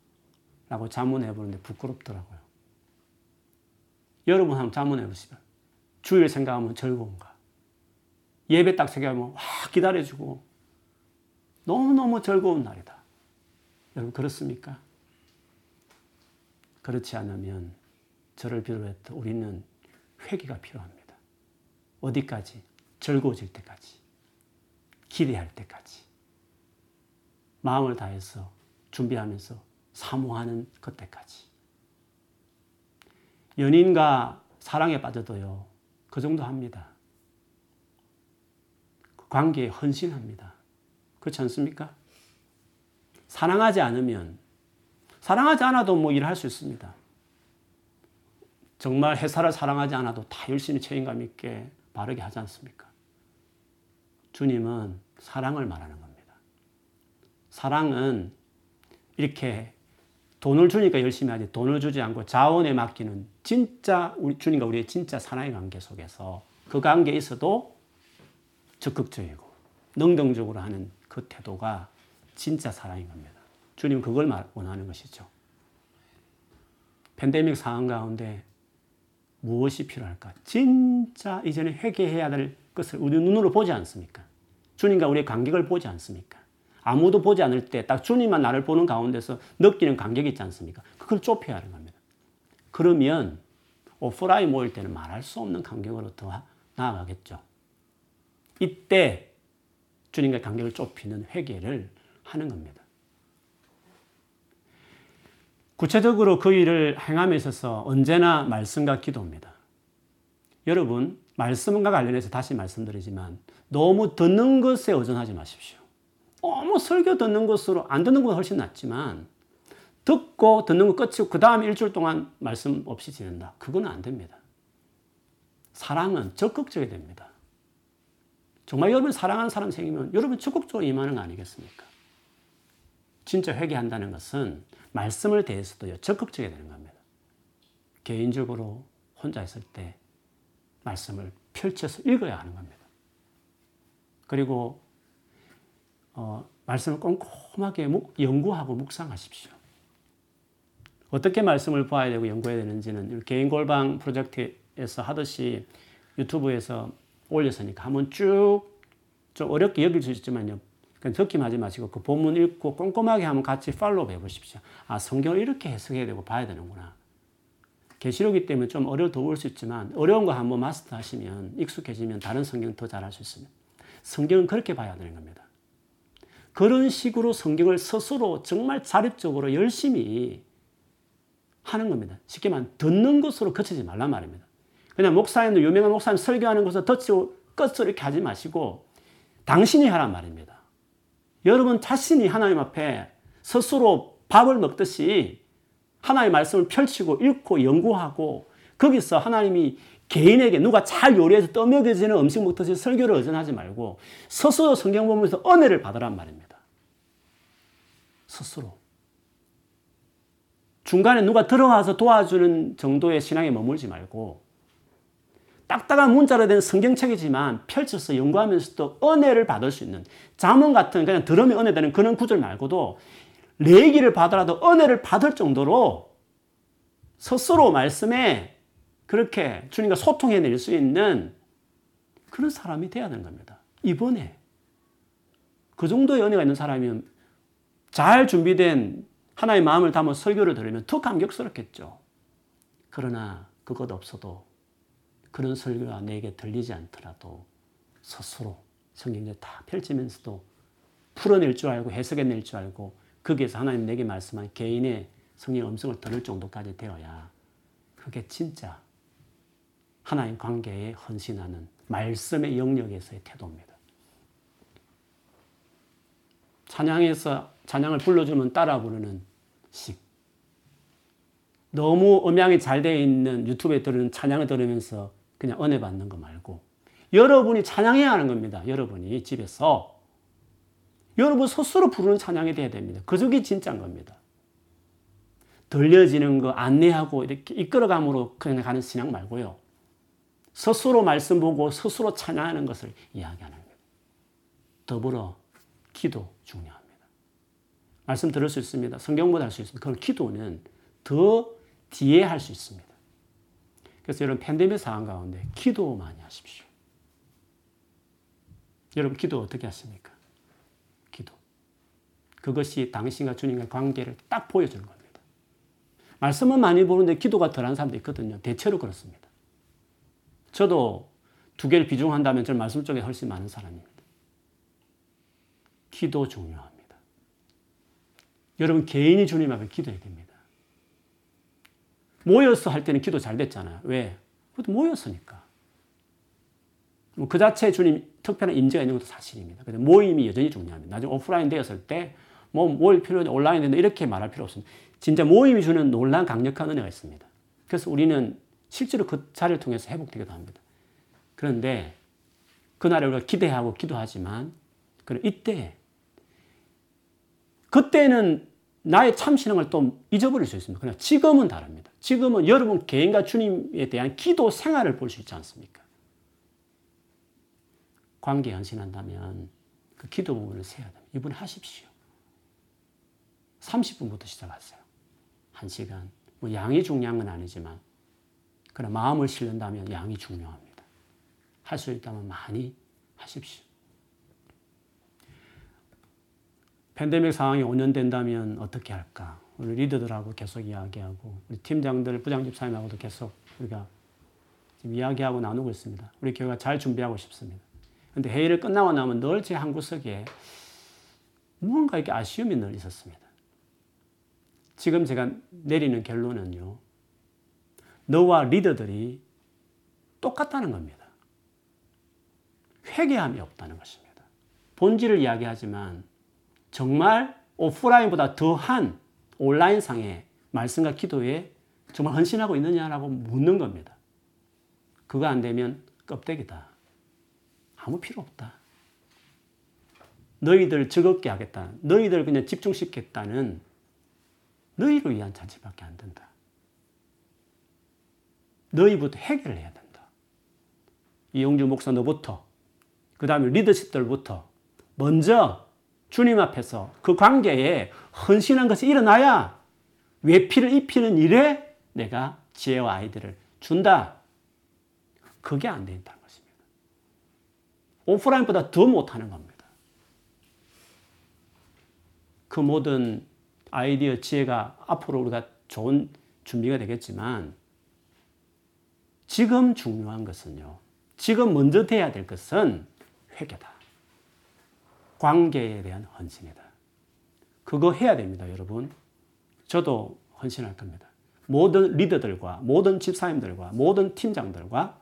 라고 자문해 보는데 부끄럽더라고요. 여러분 한번 자문해 보시면 주일 생각하면 즐거운가? 예배 딱 생각하면 와 기다려주고 너무너무 즐거운 날이다. 여러분 그렇습니까? 그렇지 않으면 저를 비롯해서 우리는 회개가 필요합니다. 어디까지? 즐거워질 때까지. 기대할 때까지. 마음을 다해서 준비하면서 사모하는 그때까지. 연인과 사랑에 빠져도요, 그 정도 합니다. 관계에 헌신합니다. 그렇지 않습니까? 사랑하지 않으면, 사랑하지 않아도 뭐 일할 수 있습니다. 정말 회사를 사랑하지 않아도 다 열심히 책임감 있게 바르게 하지 않습니까? 주님은 사랑을 말하는 겁니다. 사랑은 이렇게 돈을 주니까 열심히 하지 돈을 주지 않고 자원에 맡기는 진짜 우리 주님과 우리의 진짜 사랑의 관계 속에서 그 관계에 있어도 적극적이고 능동적으로 하는 그 태도가 진짜 사랑인 겁니다. 주님 그걸 원하는 것이죠. 팬데믹 상황 가운데 무엇이 필요할까? 진짜 이전에 회개해야 될 것을 우리 눈으로 보지 않습니까? 주님과 우리의 간격을 보지 않습니까? 아무도 보지 않을 때 딱 주님만 나를 보는 가운데서 느끼는 간격이 있지 않습니까? 그걸 좁혀야 하는 겁니다. 그러면 오프라인 모일 때는 말할 수 없는 간격으로 더 나아가겠죠. 이때 주님과 간격을 좁히는 회개를 하는 겁니다. 구체적으로 그 일을 행함에 있어서 언제나 말씀과 기도입니다. 여러분, 말씀과 관련해서 다시 말씀드리지만 너무 듣는 것에 의존하지 마십시오. 너무 설교 듣는 것으로 안 듣는 건 훨씬 낫지만 듣고 듣는 거 끝이고 그 다음 일주일 동안 말씀 없이 지낸다. 그건 안 됩니다. 사랑은 적극적이 됩니다. 정말 여러분 사랑하는 사람 생기면 여러분 적극적으로 임하는 거 아니겠습니까? 진짜 회개한다는 것은 말씀을 대해서도 적극적이 되는 겁니다. 개인적으로 혼자 있을 때 말씀을 펼쳐서 읽어야 하는 겁니다. 그리고 어, 말씀을 꼼꼼하게 묵, 연구하고 묵상하십시오. 어떻게 말씀을 봐야 되고 연구해야 되는지는 개인 골방 프로젝트에서 하듯이 유튜브에서 올렸으니까 한번 쭉 좀 어렵게 여길 수 있지만요. 그냥 적기만 하지 마시고 그 본문 읽고 꼼꼼하게 한번 같이 팔로우 해보십시오. 아, 성경을 이렇게 해석해야 되고 봐야 되는구나. 계시록이 때문에 좀 어려도 올수 있지만 어려운 거 한번 마스터하시면 익숙해지면 다른 성경 더 잘할 수 있습니다. 성경은 그렇게 봐야 되는 겁니다. 그런 식으로 성경을 스스로 정말 자립적으로 열심히 하는 겁니다. 쉽게 말하면 듣는 것으로 그치지 말란 말입니다. 그냥 목사님들, 유명한 목사님 설교하는 것을 덧치고 끝으로 이렇게 하지 마시고 당신이 하란 말입니다. 여러분 자신이 하나님 앞에 스스로 밥을 먹듯이 하나님의 말씀을 펼치고 읽고 연구하고 거기서 하나님이 개인에게 누가 잘 요리해서 떠먹여지는 음식 먹듯이 설교를 의존하지 말고 스스로 성경 보면서 은혜를 받으란 말입니다. 스스로. 중간에 누가 들어와서 도와주는 정도의 신앙에 머물지 말고 딱딱한 문자로 된 성경책이지만 펼쳐서 연구하면서도 은혜를 받을 수 있는 자문 같은 그냥 들으면 은혜 되는 그런 구절 말고도 레기를 받더라도 은혜를 받을 정도로 스스로 말씀에 그렇게 주님과 소통해낼 수 있는 그런 사람이 되어야 되는 겁니다. 이번에 그 정도의 은혜가 있는 사람이면 잘 준비된 하나의 마음을 담아 설교를 들으면 더 감격스럽겠죠. 그러나 그것 없어도 그런 설교가 내게 들리지 않더라도 스스로 성경을 다 펼치면서도 풀어낼 줄 알고 해석해낼 줄 알고 거기에서 하나님 내게 말씀한 개인의 성경 음성을 들을 정도까지 되어야 그게 진짜 하나님 관계에 헌신하는 말씀의 영역에서의 태도입니다. 찬양에서 찬양을 불러주면 따라 부르는 식. 너무 음향이 잘 되어 있는 유튜브에 들으는 찬양을 들으면서 그냥 은혜 받는 거 말고 여러분이 찬양해야 하는 겁니다. 여러분이 집에서 여러분 스스로 부르는 찬양이 돼야 됩니다. 그속이 진짜인 겁니다. 들려지는 거 안내하고 이렇게 이끌어감으로 그냥 가는 신앙 말고요. 스스로 말씀 보고 스스로 찬양하는 것을 이야기하는 거예요. 더불어 기도 중요합니다. 말씀 들을 수 있습니다. 성경보다 할 수 있습니다. 그럼 기도는 더 뒤에 할 수 있습니다. 그래서 여러분 팬데믹 상황 가운데 기도 많이 하십시오. 여러분 기도 어떻게 하십니까? 기도. 그것이 당신과 주님과의 관계를 딱 보여주는 겁니다. 말씀은 많이 보는데 기도가 덜한 사람도 있거든요. 대체로 그렇습니다. 저도 두 개를 비중한다면 저는 말씀 쪽에 훨씬 많은 사람입니다. 기도 중요합니다. 여러분 개인이 주님 앞에 기도해야 됩니다. 모여서 할 때는 기도 잘 됐잖아요. 왜? 모였으니까. 뭐그 자체에 주님 특별한 임재가 있는 것도 사실입니다. 근데 모임이 여전히 중요합니다. 나중에 오프라인 되었을 때, 뭐, 모일 필요 없 온라인 된다, 이렇게 말할 필요 없습니다. 진짜 모임이 주는 놀란 강력한 은혜가 있습니다. 그래서 우리는 실제로 그 자리를 통해서 회복되기도 합니다. 그런데, 그날에 우리가 기대하고 기도하지만, 그럼 이때, 그때는 나의 참신앙을 또 잊어버릴 수 있습니다. 그러나 지금은 다릅니다. 지금은 여러분 개인과 주님에 대한 기도 생활을 볼 수 있지 않습니까? 관계 헌신한다면 그 기도 부분을 세야 됩니다. 이분 하십시오. 30분부터 시작하세요. 1시간. 뭐 양이 중요한 건 아니지만 그러나 마음을 실른다면 양이 중요합니다. 할 수 있다면 많이 하십시오. 팬데믹 상황이 5년 된다면 어떻게 할까? 우리 리더들하고 계속 이야기하고 우리 팀장들, 부장집사님하고도 계속 우리가 이야기하고 나누고 있습니다. 우리 교회가 잘 준비하고 싶습니다. 근데 회의를 끝나고 나면 늘 제 한 구석에 무언가 이렇게 아쉬움이 늘 있었습니다. 지금 제가 내리는 결론은요. 너와 리더들이 똑같다는 겁니다. 회개함이 없다는 것입니다. 본질을 이야기하지만 정말 오프라인보다 더한 온라인상의 말씀과 기도에 정말 헌신하고 있느냐라고 묻는 겁니다. 그거 안 되면 껍데기다. 아무 필요 없다. 너희들 즐겁게 하겠다. 너희들 그냥 집중시켰다는 너희를 위한 잔치밖에 안 된다. 너희부터 해결을 해야 된다. 이용주 목사 너부터, 그 다음에 리더십들부터 먼저 주님 앞에서 그 관계에 헌신한 것이 일어나야 외피를 입히는 일에 내가 지혜와 아이들을 준다. 그게 안 된다는 것입니다. 오프라인보다 더 못하는 겁니다. 그 모든 아이디어, 지혜가 앞으로 우리가 좋은 준비가 되겠지만 지금 중요한 것은요. 지금 먼저 돼야 될 것은 회개다. 관계에 대한 헌신이다. 그거 해야 됩니다, 여러분. 저도 헌신할 겁니다. 모든 리더들과 모든 집사님들과 모든 팀장들과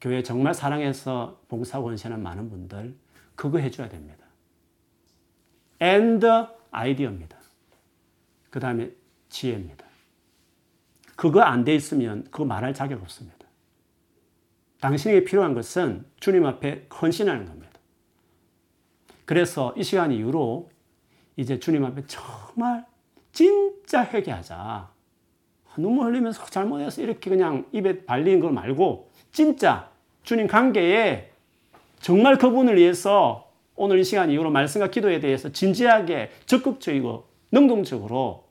교회 정말 사랑해서 봉사하고 헌신하는 많은 분들 그거 해줘야 됩니다. and 아이디어입니다. 그 다음에 지혜입니다. 그거 안 돼 있으면 그거 말할 자격 없습니다. 당신에게 필요한 것은 주님 앞에 헌신하는 겁니다. 그래서 이 시간 이후로 이제 주님 앞에 정말 진짜 회개하자. 눈물 흘리면서 잘못해서 이렇게 그냥 입에 발리는 걸 말고 진짜 주님 관계에 정말 그분을 위해서 오늘 이 시간 이후로 말씀과 기도에 대해서 진지하게 적극적이고 능동적으로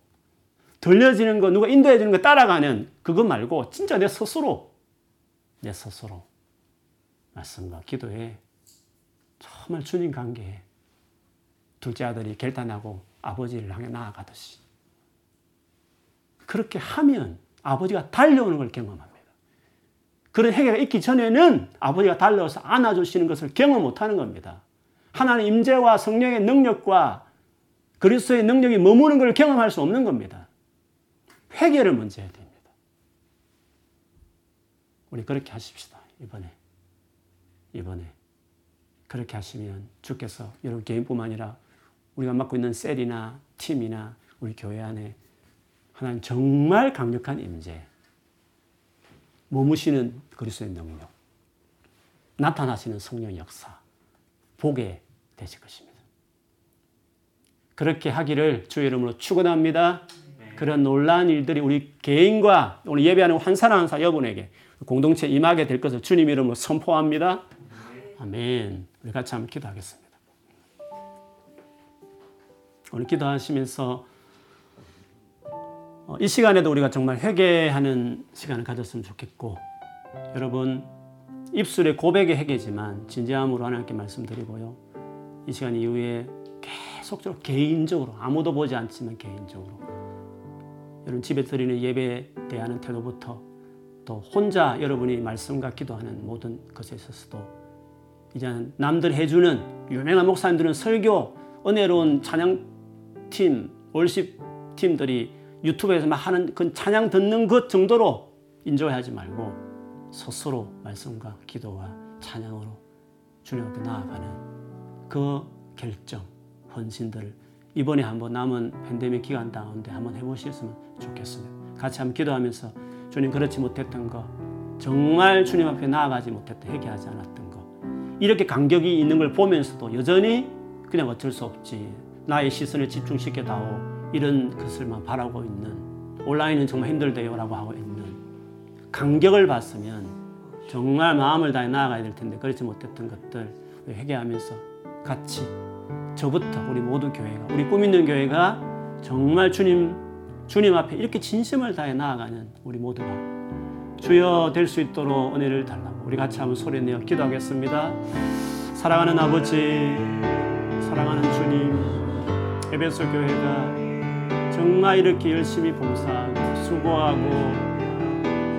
들려지는 거 누가 인도해 주는 거 따라가는 그거 말고 진짜 내 스스로 내 스스로 말씀과 기도에 정말 주님 관계에 둘째 아들이 결단하고 아버지를 향해 나아가듯이 그렇게 하면 아버지가 달려오는 걸 경험합니다. 그런 해결가 있기 전에는 아버지가 달려와서 안아주시는 것을 경험 못하는 겁니다. 하나님 임재와 성령의 능력과 그리스도의 능력이 머무는 걸 경험할 수 없는 겁니다. 회개를 먼저 해야 됩니다. 우리 그렇게 하십시다. 이번에. 이번에. 그렇게 하시면 주께서 여러분 개인뿐만 아니라 우리가 맡고 있는 셀이나 팀이나 우리 교회 안에 하나님 정말 강력한 임재, 머무시는 그리스도의 능력, 나타나시는 성령 역사, 보게 되실 것입니다. 그렇게 하기를 주의 이름으로 축원합니다. 그런 놀라운 일들이 우리 개인과 오늘 예배하는 환산하는 사 여러분에게 공동체 임하게 될 것을 주님 이름으로 선포합니다. 아멘. 우리 같이 한번 기도하겠습니다. 오늘 기도하시면서 어, 이 시간에도 우리가 정말 회개하는 시간을 가졌으면 좋겠고 여러분 입술의 고백의 회개지만 진지함으로 하나님께 말씀드리고요. 이 시간 이후에 계속적으로 개인적으로 아무도 보지 않지만 개인적으로 여러분 집에 드리는 예배에 대한 태도부터 또 혼자 여러분이 말씀과 기도하는 모든 것에 있어서도 이제는 남들 해주는 유명한 목사님들은 설교, 은혜로운 찬양 팀, 월십 팀들이 유튜브에서 막 하는 그 찬양 듣는 것 정도로 인조하지 말고 스스로 말씀과 기도와 찬양으로 주님 앞에 나아가는 그 결정, 헌신들을 이번에 한번 남은 팬데믹 기간 가운데 한번 해보셨으면 좋겠습니다. 같이 한번 기도하면서 주님 그렇지 못했던 거, 정말 주님 앞에 나아가지 못했던 회개하지 않았던 거, 이렇게 간격이 있는 걸 보면서도 여전히 그냥 어쩔 수 없지. 나의 시선을 집중시켜 다오. 이런 것을만 바라고 있는 온라인은 정말 힘들대요라고 하고 있는 간격을 봤으면 정말 마음을 다해 나아가야 될 텐데 그렇지 못했던 것들 회개하면서 같이 저부터 우리 모두 교회가 우리 꿈 있는 교회가 정말 주님 주님 앞에 이렇게 진심을 다해 나아가는 우리 모두가 주여 될 수 있도록 은혜를 달라고 우리 같이 한번 소리내어 기도하겠습니다. 사랑하는 아버지, 사랑하는 주님, 에베소 교회가 정말 이렇게 열심히 봉사하고 수고하고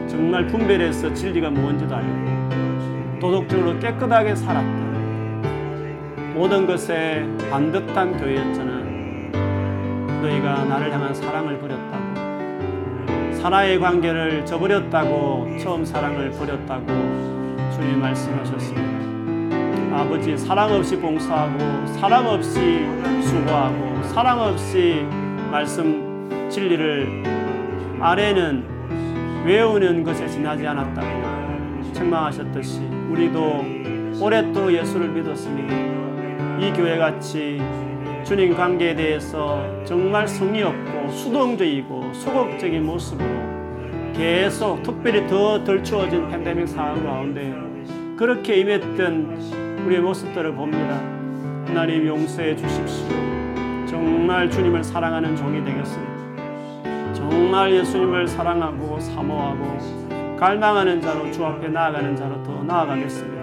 정말 분별해서 진리가 뭔지도 알고 도덕적으로 깨끗하게 살았다. 모든 것에 반듯한 교회였잖아. 너희가 나를 향한 사랑을 버렸다고. 사나의 관계를 저버렸다고 처음 사랑을 버렸다고 주님 말씀하셨습니다. 아버지 사랑 없이 봉사하고 사랑 없이 수고하고 사랑 없이 말씀 진리를 아래는 외우는 것에 지나지 않았다고 책망하셨듯이 우리도 오랫도록 예수를 믿었습니다. 이 교회 같이 주님 관계에 대해서 정말 성의 없고 수동적이고 소극적인 모습으로 계속 특별히 더 덜추어진 팬데믹 상황 가운데 그렇게 임했던 우리의 모습들을 봅니다. 하나님 용서해 주십시오. 정말 주님을 사랑하는 종이 되겠습니다. 정말 예수님을 사랑하고 사모하고 갈망하는 자로 주 앞에 나아가는 자로 더 나아가겠습니다.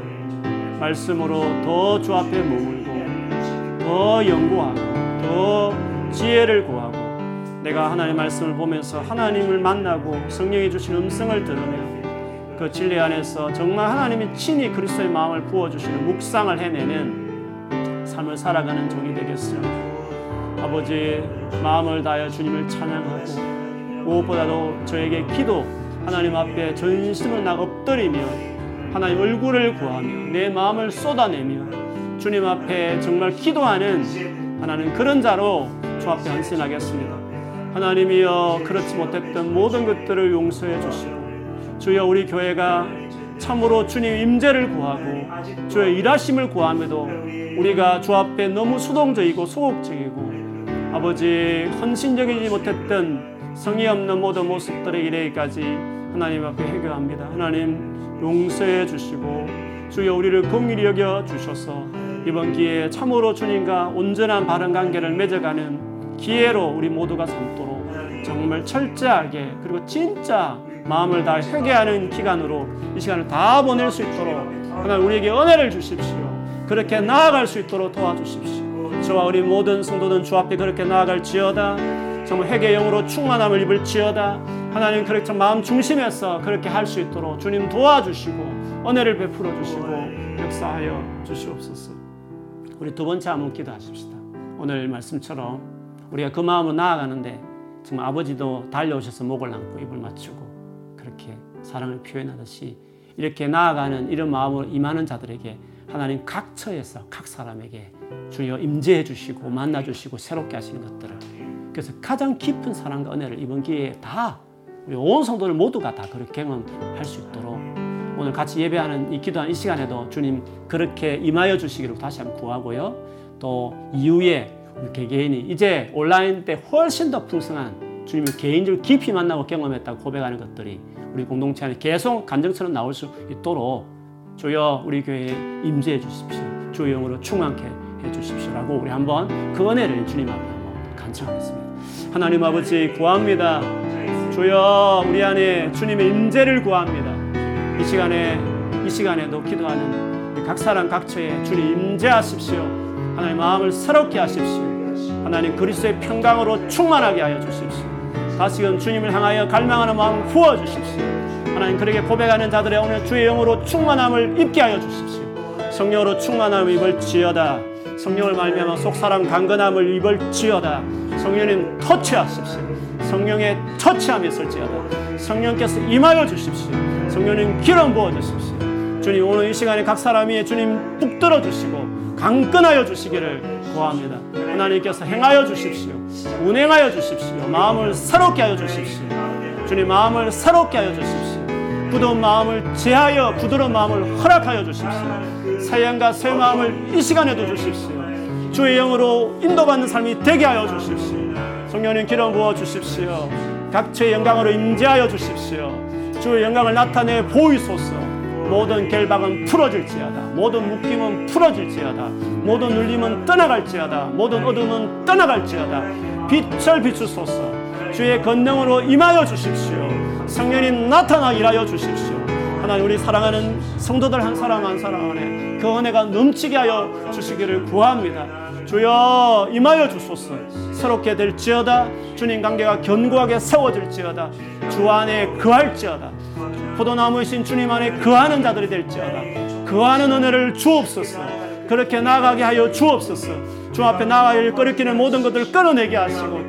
말씀으로 더 주 앞에 머물고 더 연구하고 더 지혜를 구하고 내가 하나님의 말씀을 보면서 하나님을 만나고 성령이 주신 음성을 들으며 그 진리 안에서 정말 하나님이 친히 그리스도의 마음을 부어주시는 묵상을 해내는 삶을 살아가는 종이 되겠습니다. 아버지 마음을 다하여 주님을 찬양하고 무엇보다도 저에게 기도 하나님 앞에 전심을 나 엎드리며 하나님 얼굴을 구하며 내 마음을 쏟아내며 주님 앞에 정말 기도하는 하나님 그런 자로 주 앞에 헌신하겠습니다. 하나님이여 그렇지 못했던 모든 것들을 용서해 주시고 주여 우리 교회가 참으로 주님 임재를 구하고 주의 일하심을 구함에도 우리가 주 앞에 너무 수동적이고 소극적이고 아버지 헌신적이지 못했던 성의 없는 모든 모습들에 이르기까지 하나님 앞에 회개합니다. 하나님 용서해 주시고 주여 우리를 긍휼히 여겨 주셔서 이번 기회에 참으로 주님과 온전한 바른 관계를 맺어가는 기회로 우리 모두가 삼도록 정말 철저하게 그리고 진짜 마음을 다 회개하는 기간으로 이 시간을 다 보낼 수 있도록 하나님 우리에게 은혜를 주십시오. 그렇게 나아갈 수 있도록 도와주십시오. 저와 우리 모든 성도는 주 앞에 그렇게 나아갈지어다. 정말 회개 영으로 충만함을 입을지어다. 하나님 그렇게 마음 중심에서 그렇게 할 수 있도록 주님 도와주시고 은혜를 베풀어 주시고 역사하여 주시옵소서. 우리 두 번째 한번 기도하십시다. 오늘 말씀처럼 우리가 그 마음으로 나아가는데 정말 아버지도 달려오셔서 목을 안고 입을 맞추고 그렇게 사랑을 표현하듯이 이렇게 나아가는 이런 마음으로 임하는 자들에게 하나님 각 처에서 각 사람에게 주여 임재해 주시고 만나 주시고 새롭게 하시는 것들을 그래서 가장 깊은 사랑과 은혜를 이번 기회에 다 우리 온 성도들 모두가 다 그렇게 경험할 수 있도록 오늘 같이 예배하는 이 기도하는 이 시간에도 주님 그렇게 임하여 주시기를 다시 한번 구하고요. 또 이후에 우리 개개인이 이제 온라인 때 훨씬 더 풍성한 주님을 개인적으로 깊이 만나고 경험했다고 고백하는 것들이 우리 공동체 안에 계속 간증처럼 나올 수 있도록 주여 우리 교회에 임재해 주십시오. 주의 영으로 충만케 해 주십시오라고 우리 한번 그 은혜를 주님 앞에 한번 간청하겠습니다. 하나님 아버지 구합니다. 주여 우리 안에 주님의 임재를 구합니다. 이 시간에 이 시간에도 기도하는 각 사람 각처에 주님 임재하십시오. 하나님 마음을 새롭게 하십시오. 하나님 그리스도의 평강으로 충만하게 하여 주십시오. 다시금 주님을 향하여 갈망하는 마음 부어 주십시오. 하나님 그에게 고백하는 자들의 오늘 주의 영으로 충만함을 입게 하여 주십시오. 성령으로 충만함을 입을 지어다. 성령을 말미암아 속사람 강건함을 입을 지어다. 성령님 터치하십시오. 성령의 터치함이 있을지어다. 성령께서 임하여 주십시오. 성령님 기름 부어 주십시오. 주님 오늘 이 시간에 각 사람이 주님 북들어 주시고 강건하여 주시기를 구합니다. 하나님께서 행하여 주십시오. 운행하여 주십시오. 마음을 새롭게 하여 주십시오. 주님 마음을 새롭게 하여 주십시오. 부드러운 마음을 제하여 부드러운 마음을 허락하여 주십시오. 새 영과 새 마음을 이 시간에도 주십시오. 주의 영으로 인도받는 삶이 되게 하여 주십시오. 성령님 기름 부어 주십시오. 각처의 영광으로 임재하여 주십시오. 주의 영광을 나타내 보이소서. 모든 결박은 풀어질지어다. 모든 묶임은 풀어질지어다. 모든 눌림은 떠나갈지어다. 모든 어둠은 떠나갈지어다. 빛을 비추소서. 주의 권능으로 임하여 주십시오. 성령님 나타나게 하여 주십시오. 하나님 우리 사랑하는 성도들 한 사람 한 사람 안에 그 은혜가 넘치게 하여 주시기를 구합니다. 주여 임하여 주소서. 새롭게 될지어다. 주님 관계가 견고하게 세워질지어다. 주 안에 거할지어다. 포도나무이신 주님 안에 거하는 자들이 될지어다. 거하는 은혜를 주옵소서. 그렇게 나가게 하여 주옵소서. 주 앞에 나가야 끌어끼는 모든 것들을 끌어내게 하시고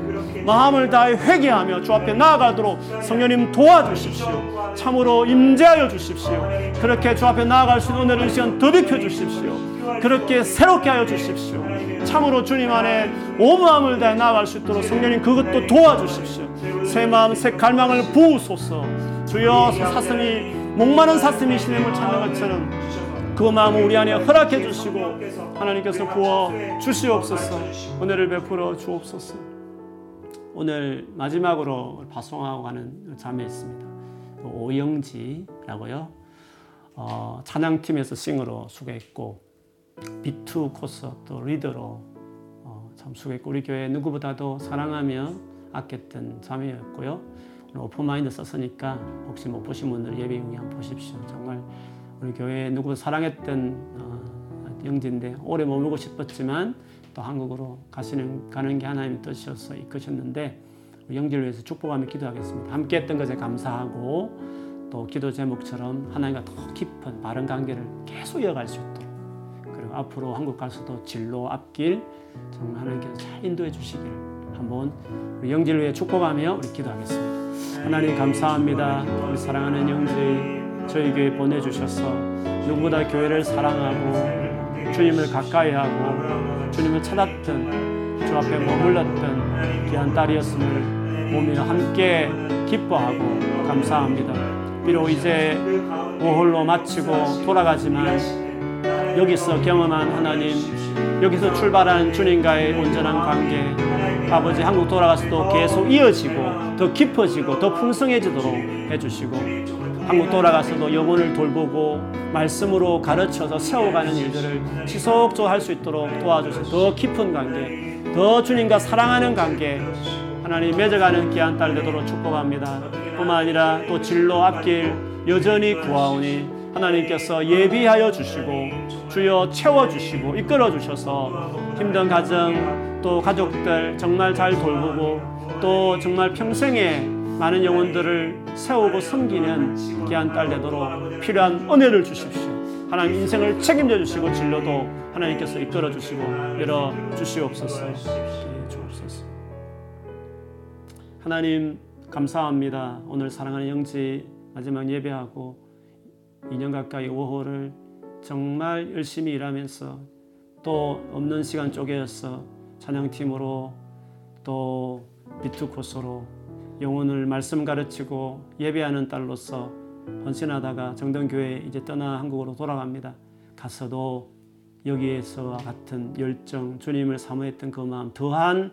마음을 다해 회개하며 주 앞에 나아가도록 성령님 도와주십시오. 참으로 임재하여 주십시오. 그렇게 주 앞에 나아갈 수 있는 은혜를 시간 더입혀 주십시오. 그렇게 새롭게 하여 주십시오. 참으로 주님 안에 온 마음을 다해 나아갈 수 있도록 성령님 그것도 도와주십시오. 새 마음, 새 갈망을 부으소서. 주여 사슴이 목마른 사슴이 시냇을 찾는 것처럼 그 마음을 우리 안에 허락해 주시고 하나님께서 부어 주시옵소서. 은혜를 베풀어 주옵소서. 오늘 마지막으로 파송하고 가는 자매 있습니다. 오영지라고요. 어, 찬양팀에서 싱어로 수고했고 B2 코스 또 리더로 어, 참 수고했고 우리 교회 누구보다도 사랑하며 아꼈던 자매였고요 open mind 썼으니까 혹시 못 보신 분들 예배 한번 보십시오 정말 우리 교회 누구 사랑했던 어, 영지인데 오래 머물고 싶었지만 또 한국으로 가시는 가는 게 하나님의 뜻이어서 이끄셨는데 영지를 위해서 축복하며 기도하겠습니다. 함께했던 것에 감사하고 또 기도 제목처럼 하나님과 더 깊은 바른 관계를 계속 이어갈 수 있도록 그리고 앞으로 한국 가서도 진로 앞길 정말 하나님께서 잘 인도해 주시길 한번 영지를 위해 축복하며 우리 기도하겠습니다. 하나님 감사합니다. 우리 사랑하는 영지 저희 교회 보내주셔서 누구보다 교회를 사랑하고 주님을 가까이 하고 주님을 찾았던 주 앞에 머물렀던 귀한 딸이었음을 몸이와 함께 기뻐하고 감사합니다. 비록 이제 오홀로 마치고 돌아가지만 여기서 경험한 하나님, 여기서 출발한 주님과의 온전한 관계, 아버지 한국 돌아가서도 계속 이어지고 더 깊어지고 더 풍성해지도록 해주시고 한국 돌아가서도 영혼을 돌보고 말씀으로 가르쳐서 세워가는 일들을 지속적으로 할 수 있도록 도와주셔서 더 깊은 관계, 더 주님과 사랑하는 관계 하나님 맺어가는 귀한 딸 되도록 축복합니다. 뿐만 아니라 또 진로 앞길 여전히 구하오니 하나님께서 예비하여 주시고 주여 채워 주시고 이끌어 주셔서 힘든 가정 또 가족들 정말 잘 돌보고 또 정말 평생에 많은 영혼들을 세우고 섬기는 귀한 딸 되도록 필요한 은혜를 주십시오. 하나님 인생을 책임져 주시고 진로도 하나님께서 이끌어 주시고 열어 주시옵소서. 주옵소서. 하나님 감사합니다. 오늘 사랑하는 영지 마지막 예배하고 2년 가까이 5호를 정말 열심히 일하면서 또 없는 시간 쪼개서 찬양팀으로 또 비투코스로 영혼을 말씀 가르치고 예배하는 딸로서 헌신하다가 정동교회 이제 떠나 한국으로 돌아갑니다. 가서도 여기에서와 같은 열정, 주님을 사모했던 그 마음, 더한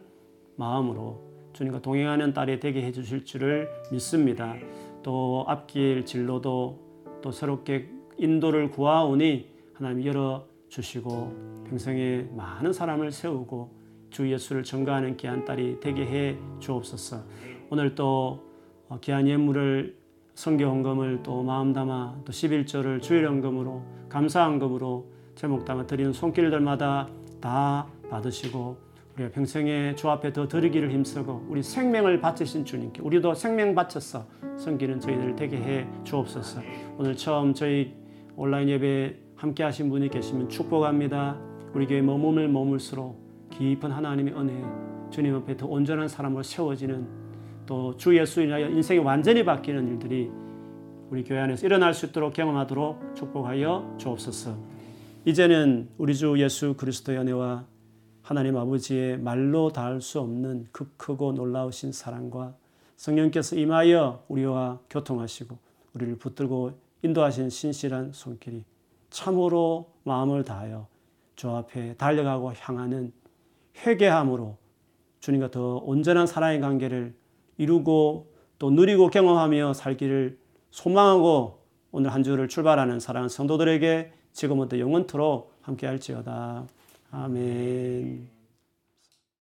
마음으로 주님과 동행하는 딸이 되게 해주실 줄을 믿습니다. 또 앞길 진로도 또 새롭게 인도를 구하오니 하나님 열어 주시고 평생에 많은 사람을 세우고 주 예수를 전가하는 귀한 딸이 되게 해 주옵소서. 오늘 또 어, 귀한 예물을 성교 헌금을 또 마음 담아 또 11조를 주일 헌금으로 감사 헌금으로 제목 담아 드리는 손길들마다 다 받으시고 우리가 평생에 주 앞에 더 드리기를 힘쓰고 우리 생명을 바치신 주님께 우리도 생명 바쳐서 섬기는 저희들 되게 해 주옵소서. 오늘 처음 저희 온라인 예배 함께 하신 분이 계시면 축복합니다. 우리 교회 머물을 머물수록 깊은 하나님의 은혜 주님 앞에 더 온전한 사람으로 세워지는 또 주 예수 인하여 인생이 완전히 바뀌는 일들이 우리 교회 안에서 일어날 수 있도록 경험하도록 축복하여 주옵소서. 이제는 우리 주 예수 그리스도의 은혜와 하나님 아버지의 말로 닿을 수 없는 그 크고 놀라우신 사랑과 성령께서 임하여 우리와 교통하시고 우리를 붙들고 인도하신 신실한 손길이 참으로 마음을 다하여 주 앞에 달려가고 향하는 회개함으로 주님과 더 온전한 사랑의 관계를 이루고 또 누리고 경험하며 살기를 소망하고 오늘 한 주를 출발하는 사랑하는 성도들에게 지금부터 영원토록 함께 할지어다. 아멘.